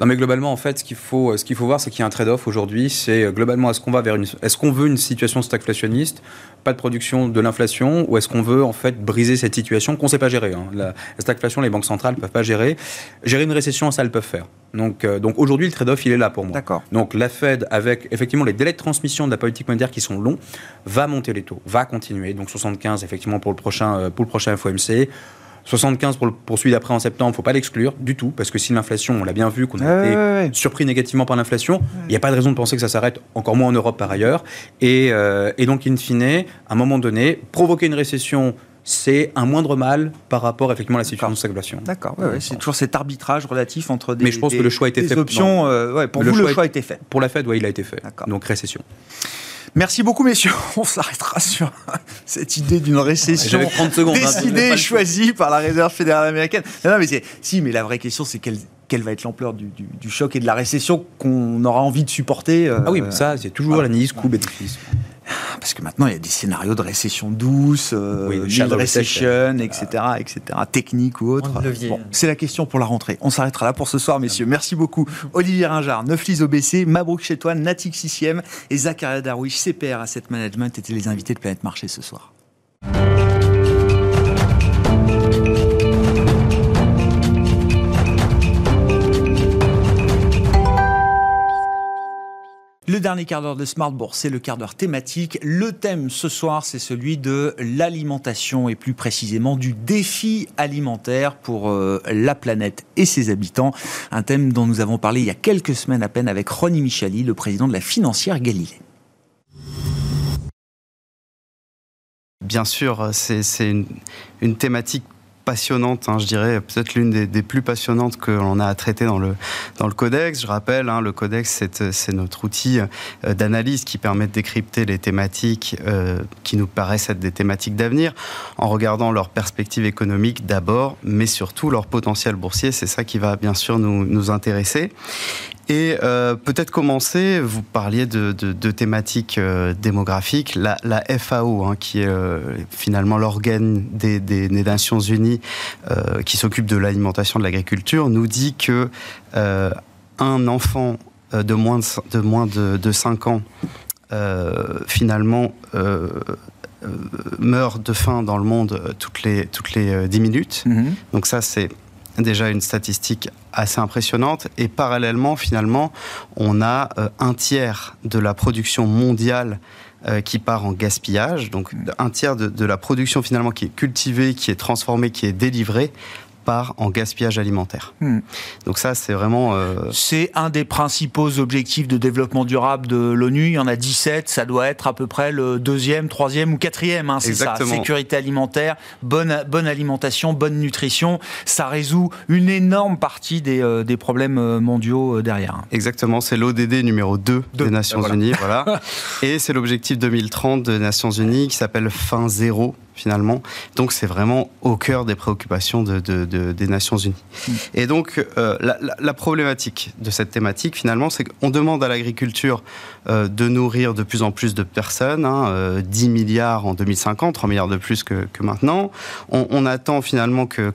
Non, mais globalement, en fait, ce qu'il faut, ce qu'il faut voir, c'est qu'il y a un trade-off aujourd'hui. C'est globalement, est-ce qu'on va vers une, est-ce qu'on veut une situation stagflationniste, pas de production de l'inflation, ou est-ce qu'on veut en fait briser cette situation qu'on ne sait pas gérer hein. la, la stagflation, les banques centrales ne peuvent pas gérer. Gérer une récession, ça, elles peuvent faire. Donc, euh, donc aujourd'hui, le trade-off, il est là pour moi. D'accord. Donc la Fed, avec effectivement les délais de transmission de la politique monétaire qui sont longs, va monter les taux, va continuer. Donc 75 effectivement pour le prochain, euh, pour le prochain FOMC. 75 pour, le, poursuivre d'après en septembre, il ne faut pas l'exclure du tout, parce que si l'inflation, on l'a bien vu, qu'on a été surpris négativement par l'inflation, il n'y a pas de raison de penser que ça s'arrête, encore moins en Europe par ailleurs. Et, euh, et donc, in fine, à un moment donné, provoquer une récession c'est un moindre mal par rapport effectivement à la situation de stagflation. D'accord, c'est toujours cet arbitrage relatif entre des, Mais je pense que le choix a été fait. options. Euh, pour le vous, choix le choix a été fait. Pour la Fed, oui, il a été fait. Donc récession. Merci beaucoup, messieurs. On s'arrêtera sur cette idée d'une récession 30 secondes, hein, décidée et choisie par la Réserve fédérale américaine. Non, mais si, mais la vraie question, c'est quelle, quelle va être l'ampleur du, choc et de la récession qu'on aura envie de supporter. Euh, ah oui, mais ça, c'est toujours la l'analyse coût-bénéfice. Parce que maintenant, il y a des scénarios de récession douce, euh, de récession, etc., etc., technique ou autre. Bon, c'est la question pour la rentrée. On s'arrêtera là pour ce soir, messieurs. Merci beaucoup. Olivier Ringard, Neuflis OBC, Mabrouk Chetouan, Natix 6 et Zakaria Darwish, CPR Asset Management étaient les invités de Planète Marché ce soir. Le dernier quart d'heure de Smart Bourse, c'est le quart d'heure thématique. Le thème ce soir, c'est celui de l'alimentation et plus précisément du défi alimentaire pour euh, la planète et ses habitants. Un thème dont nous avons parlé il y a quelques semaines à peine avec Ronnie Michali, le président de la financière Galilée. Bien sûr, c'est une, une thématique passionnante, hein, je dirais peut-être l'une des, plus passionnantes que l'on a à traiter dans le, dans le codex. Je rappelle, hein, le codex, c'est notre outil euh, d'analyse qui permet de décrypter les thématiques euh, qui nous paraissent être des thématiques d'avenir en regardant leur perspective économique d'abord, mais surtout leur potentiel boursier. C'est ça qui va bien sûr nous, nous intéresser. Et euh, peut-être commencer, vous parliez de, thématiques démographiques, la, FAO, hein, qui est finalement l'organe des, Nations Unies qui s'occupe de l'alimentation de l'agriculture, nous dit que un enfant de moins de, de moins de, de 5 ans, finalement, meurt de faim dans le monde toutes les, toutes les 10 minutes. Mm-hmm. Donc ça, c'est déjà une statistique assez impressionnante. Et parallèlement, finalement, on a euh, un tiers de la production mondiale euh, qui part en gaspillage. Donc un tiers de, de, la production finalement qui est cultivée, qui est transformée, qui est délivrée en gaspillage alimentaire. Hmm. Donc ça, c'est vraiment... Euh, c'est un des principaux objectifs de développement durable de l'ONU. Il y en a 17, ça doit être à peu près le deuxième, troisième ou quatrième. Hein, c'est ça, sécurité alimentaire, bonne, bonne alimentation, bonne nutrition. Ça résout une énorme partie des, euh, des problèmes euh, mondiaux derrière. Exactement, c'est l'ODD numéro 2 des Nations Unies. Voilà. Et c'est l'objectif 2030 des Nations Unies qui s'appelle fin zéro finalement. Donc c'est vraiment au cœur des préoccupations de, des Nations Unies. Et donc euh, la, problématique de cette thématique, finalement, c'est qu'on demande à l'agriculture euh, de nourrir de plus en plus de personnes, 10 hein, euh, milliards en 2050, 3 milliards de plus que, maintenant. On, attend finalement que,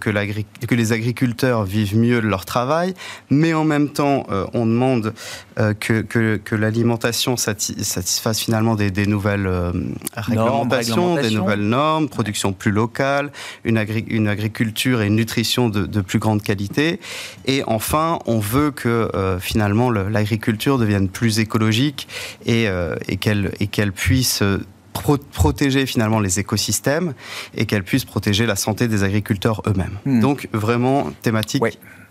les agriculteurs vivent mieux de leur travail, mais en même temps, on demande que, que, l'alimentation satisfasse finalement des, des nouvelles réglementations, des nouvelles normes, production plus locale, une, une agriculture et une nutrition de, plus grande qualité. Et enfin, on veut que euh, finalement l'agriculture devienne plus écologique et, euh, et qu'elle puisse euh, protéger finalement les écosystèmes et qu'elle puisse protéger la santé des agriculteurs eux-mêmes. Hmm. Donc vraiment thématique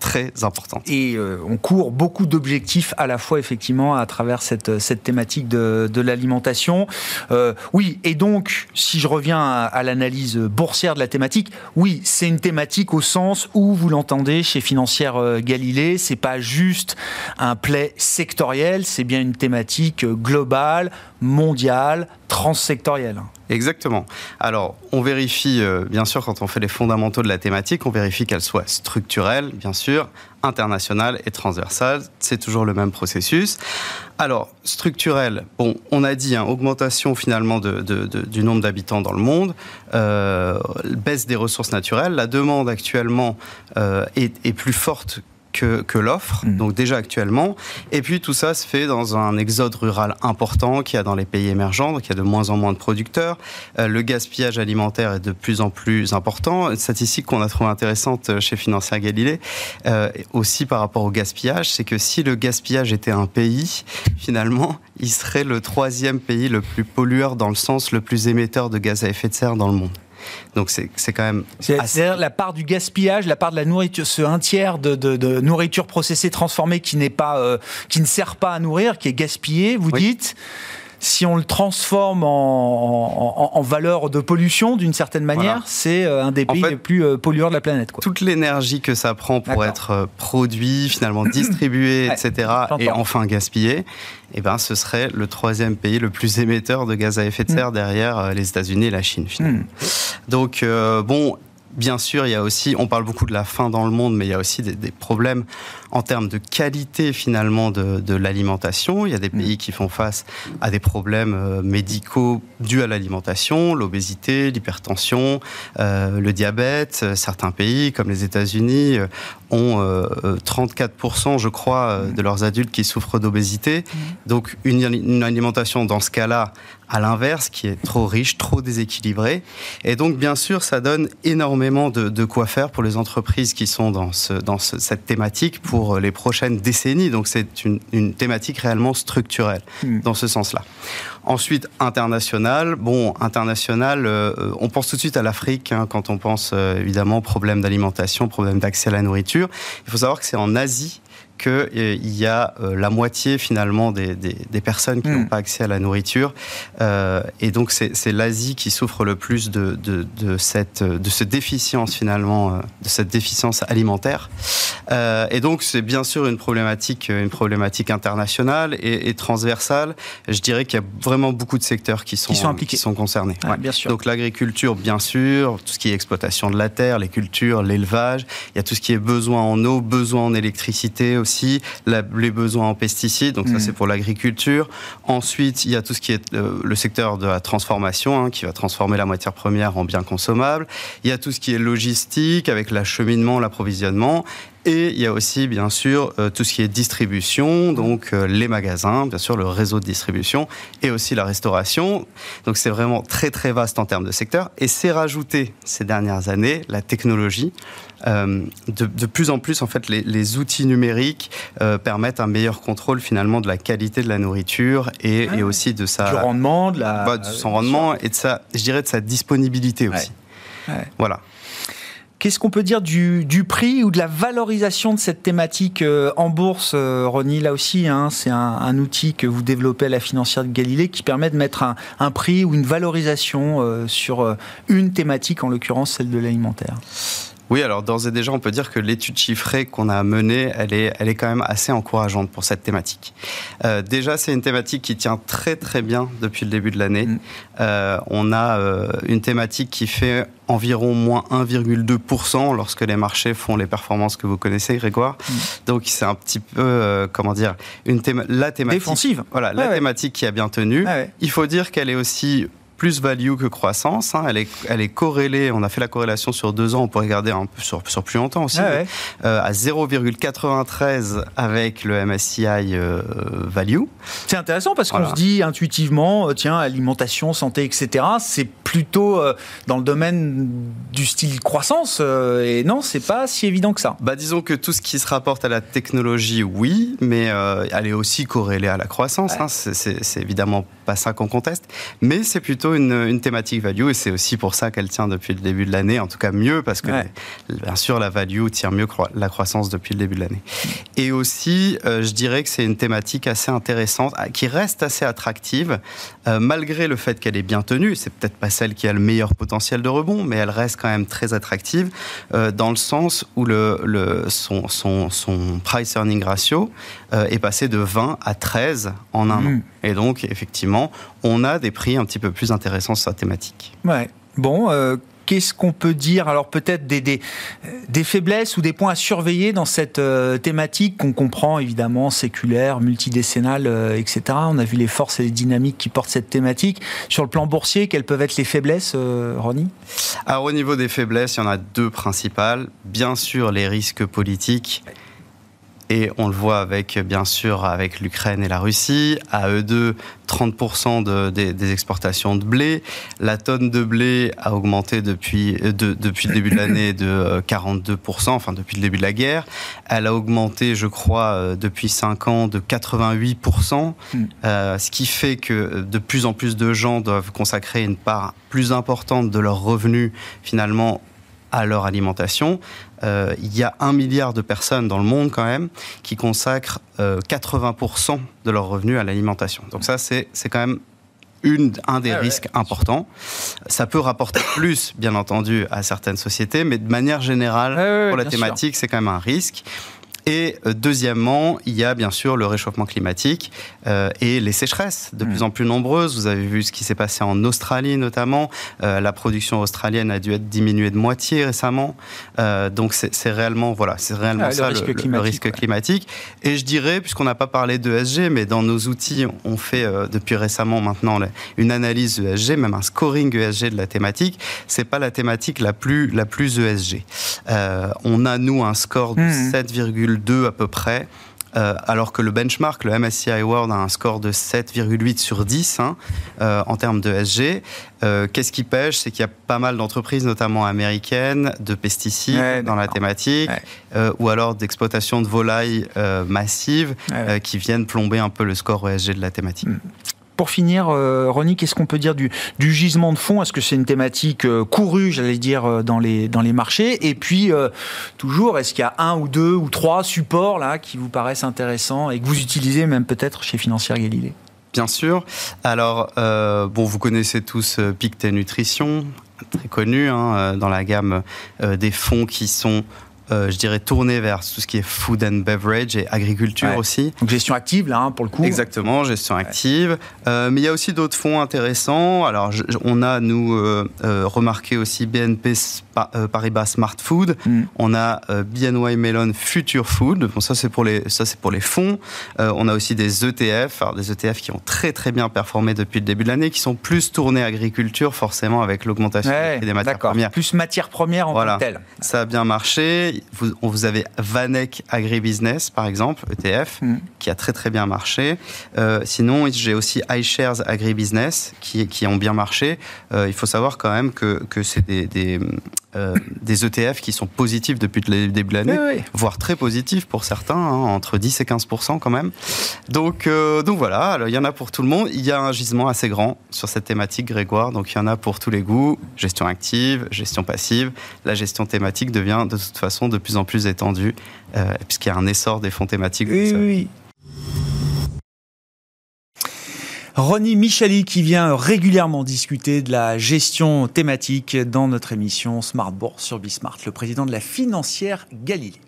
très importante. Et euh, on court beaucoup d'objectifs à la fois effectivement à travers cette, cette thématique de, de l'alimentation. Euh, oui, et donc si je reviens à, l'analyse boursière de la thématique, oui, c'est une thématique au sens où vous l'entendez chez Financière euh, Galilée, c'est pas juste un play sectoriel, c'est bien une thématique globale, mondiale, transsectorielle. Exactement. Alors, on vérifie, euh, bien sûr, quand on fait les fondamentaux de la thématique, on vérifie qu'elle soit structurelle, bien sûr, internationale et transversale. C'est toujours le même processus. Alors, structurelle, bon, on a dit, hein, augmentation finalement du nombre d'habitants dans le monde, euh, baisse des ressources naturelles. La demande actuellement euh, est, est plus forte que, l'offre, mm. donc déjà actuellement. Et puis tout ça se fait dans un exode rural important qu'il y a dans les pays émergents, donc il y a de moins en moins de producteurs. Euh, le gaspillage alimentaire est de plus en plus important. Une statistique qu'on a trouvée intéressante chez Financière Galilée, euh, aussi par rapport au gaspillage, c'est que si le gaspillage était un pays, finalement, il serait le troisième pays le plus pollueur dans le sens le plus émetteur de gaz à effet de serre dans le monde. Donc c'est quand même. C'est-à-dire la part du gaspillage, la part de la nourriture, ce un tiers de, de, nourriture processée, transformée qui n'est pas, euh, qui ne sert pas à nourrir, qui est gaspillé, vous dites si on le transforme en, valeur de pollution d'une certaine manière, c'est euh, un des pays les plus euh, pollueurs de la planète. Quoi. Toute l'énergie que ça prend pour être euh, produit, finalement distribué, etc., et enfin gaspillé, eh ben, ce serait le troisième pays le plus émetteur de gaz à effet de serre mm. derrière les États-Unis et la Chine, finalement. Mm. Donc, bon, bien sûr, il y a aussi, on parle beaucoup de la faim dans le monde, mais il y a aussi des, problèmes en termes de qualité finalement de, l'alimentation. Il y a des mm. pays qui font face à des problèmes euh, médicaux dus à l'alimentation, l'obésité, l'hypertension, euh, le diabète. Certains pays, comme les États-Unis, euh, ont 34%, je crois, mm. de leurs adultes qui souffrent d'obésité. Mm. Donc une, une alimentation dans ce cas-là à l'inverse, qui est trop riche, trop déséquilibré. Et donc, bien sûr, ça donne énormément de, quoi faire pour les entreprises qui sont dans, ce, dans cette thématique pour les prochaines décennies. Donc, c'est une, thématique réellement structurelle hmm. dans ce sens-là. Ensuite, international. Bon, international, euh, on pense tout de suite à l'Afrique hein, quand on pense euh, évidemment problème d'alimentation, problème d'accès à la nourriture. Il faut savoir que c'est en Asie qu'il euh, y a euh, la moitié finalement des, des, personnes qui n'ont hmm. pas accès à la nourriture. Euh, et donc c'est l'Asie qui souffre le plus de, de, de, cette, de cette déficience finalement, de cette déficience alimentaire. et donc c'est bien sûr une problématique, une problématique internationale et, transversale. Je dirais qu'il y a vraiment beaucoup de secteurs qui sont, qui sont, impliqués. Qui sont concernés. bien sûr. Donc l'agriculture, bien sûr, tout ce qui est exploitation de la terre, les cultures, l'élevage. Il y a tout ce qui est besoin en eau, besoin en électricité aussi les besoins en pesticides, donc ça mm. c'est pour l'agriculture. Ensuite, il y a tout ce qui est euh, le, secteur de la transformation, hein, qui va transformer la matière première en biens consommables. Il y a tout ce qui est logistique, avec l'acheminement, l'approvisionnement. Et il y a aussi, bien sûr, euh, tout ce qui est distribution, donc euh, les magasins, bien sûr, le réseau de distribution, et aussi la restauration. Donc c'est vraiment très très vaste en termes de secteur. Et c'est rajouté ces dernières années la technologie. Euh, de, de, plus en plus, en fait, les, les outils numériques permettent un meilleur contrôle finalement de la qualité de la nourriture et, et aussi de sa du rendement, de la bah, de son rendement et de sa, je dirais, de sa disponibilité aussi. Ouais. Voilà. Qu'est-ce qu'on peut dire du, prix ou de la valorisation de cette thématique euh, en bourse, euh, Ronnie? Là aussi, hein, c'est un, outil que vous développez à la financière de Galilée qui permet de mettre un, prix ou une valorisation euh, sur une thématique, en l'occurrence celle de l'alimentaire. Oui, alors d'ores et déjà, on peut dire que l'étude chiffrée qu'on a menée, elle est, elle est quand même assez encourageante pour cette thématique. Euh, déjà, c'est une thématique qui tient très très bien depuis le début de l'année. Mm. Euh, on a euh, une thématique qui fait environ moins 1,2% lorsque les marchés font les performances que vous connaissez, Grégoire. Mm. Donc c'est un petit peu, comment dire, une la thématique... Défensive. Voilà, la thématique qui a bien tenu. Il faut dire qu'elle est aussi plus value que croissance. Hein. Elle, est, elle est corrélée, on a fait la corrélation sur deux ans, on pourrait regarder un peu sur, sur plus longtemps aussi, ah euh, à 0,93 avec le MSCI euh, Value. C'est intéressant parce qu'on se dit intuitivement, euh, tiens, alimentation, santé, etc., c'est plutôt dans le domaine du style croissance, et non, c'est pas si évident que ça. Bah, disons que tout ce qui se rapporte à la technologie, oui, mais elle est aussi corrélée à la croissance. Hein. C'est évidemment pas ça qu'on conteste, mais c'est plutôt une, thématique value et c'est aussi pour ça qu'elle tient depuis le début de l'année, en tout cas mieux parce que bien sûr la value tient mieux que la croissance depuis le début de l'année. Et aussi, euh, je dirais que c'est une thématique assez intéressante, ah, qui reste assez attractive euh, malgré le fait qu'elle est bien tenue. C'est peut-être pas celle qui a le meilleur potentiel de rebond, mais elle reste quand même très attractive euh, dans le sens où le, le son, son, son, price earning ratio est passé de 20 à 13 en un mmh. an. Et donc, effectivement, on a des prix un petit peu plus intéressants sur sa thématique. Ouais. Bon, euh, qu'est-ce qu'on peut dire Alors peut-être des, des, des, faiblesses ou des points à surveiller dans cette euh, thématique qu'on comprend évidemment séculaire, multidécennale, euh, etc. On a vu les forces et les dynamiques qui portent cette thématique. Sur le plan boursier, quelles peuvent être les faiblesses, Ronnie? Alors au niveau des faiblesses, il y en a deux principales. Bien sûr, les risques politiques et on le voit avec, bien sûr, avec l'Ukraine et la Russie. À eux deux, 30% de, des, exportations de blé. La tonne de blé a augmenté depuis, euh, depuis le début de l'année de 42%, euh, enfin depuis le début de la guerre. Elle a augmenté, je crois, euh, depuis 5 ans de 88%, hmm. ce qui fait que de plus en plus de gens doivent consacrer une part plus importante de leurs revenus finalement à leur alimentation. Euh, il y a un milliard de personnes dans le monde quand même qui consacrent 80% euh, de leurs revenus à l'alimentation. Donc ça, c'est quand même une, un des ah risques importants. Ça peut rapporter plus, bien entendu, à certaines sociétés, mais de manière générale, pour la thématique, c'est quand même un risque. Et euh, deuxièmement, il y a bien sûr le réchauffement climatique euh, et les sécheresses de plus mm. en plus nombreuses. Vous avez vu ce qui s'est passé en Australie notamment. Euh, la production australienne a dû être diminuée de moitié récemment. Donc c'est réellement voilà, c'est réellement ah, ça le risque, climatique, Et je dirais, puisqu'on n'a pas parlé d'ESG, mais dans nos outils, on fait depuis récemment maintenant une analyse ESG, même un scoring ESG de la thématique. C'est pas la thématique la plus la plus ESG. on a nous un score de mmh. 7,1 7,2 à peu près. Euh, alors que le benchmark, le MSCI World, a un score de 7,8 sur 10 hein, euh, en termes de SG. Euh, qu'est-ce qui pêche? C'est qu'il y a pas mal d'entreprises, notamment américaines, de pesticides dans la thématique, ou alors d'exploitation de volailles massives qui viennent plomber un peu le score ESG de la thématique. Mm. Pour finir, euh, Ronnie, qu'est-ce qu'on peut dire du, gisement de fonds Est-ce que c'est une thématique euh, courue, j'allais dire, euh, dans les, marchés? Et puis, toujours, est-ce qu'il y a un ou deux ou trois supports là qui vous paraissent intéressants et que vous utilisez même peut-être chez Financière Galilée? Bien sûr. Alors, bon, vous connaissez tous Pictet Nutrition, très connu hein, dans la gamme des fonds qui sont euh, je dirais, tourner vers tout ce qui est food and beverage et agriculture aussi. Donc gestion active, là, hein, pour le coup. Exactement, gestion active. Euh, mais il y a aussi d'autres fonds intéressants. Alors, on a, nous, euh, remarqué aussi BNP Paribas Smart Food. Mm. On a BNY Mellon Future Food. Bon, ça, c'est pour, les, ça, pour les fonds. on a aussi des ETF. Alors, des ETF qui ont très, très bien performé depuis le début de l'année, qui sont plus tournés agriculture, forcément, avec l'augmentation des matières premières. Plus matières premières en voilà. tant que telles. Ça a bien marché vous, vous avez Vanek Agribusiness, par exemple, ETF, mm. qui a très très bien marché. Euh, sinon, j'ai aussi iShares Agribusiness, qui, qui ont bien marché. Euh, il faut savoir quand même que, que c'est des, des, euh, des, ETF qui sont positifs depuis le début de l'année, voire très positifs pour certains, hein, entre 10 et 15 quand même. Donc, donc voilà, alors, il y en a pour tout le monde. Il y a un gisement assez grand sur cette thématique, Grégoire, donc il y en a pour tous les goûts. Gestion active, gestion passive. La gestion thématique devient de toute façon de plus en plus étendue, euh, puisqu'il y a un essor des fonds thématiques. Oui, oui. Ronnie Michali qui vient régulièrement discuter de la gestion thématique dans notre émission Smart Bourse sur Bismart, le président de la financière Galilée.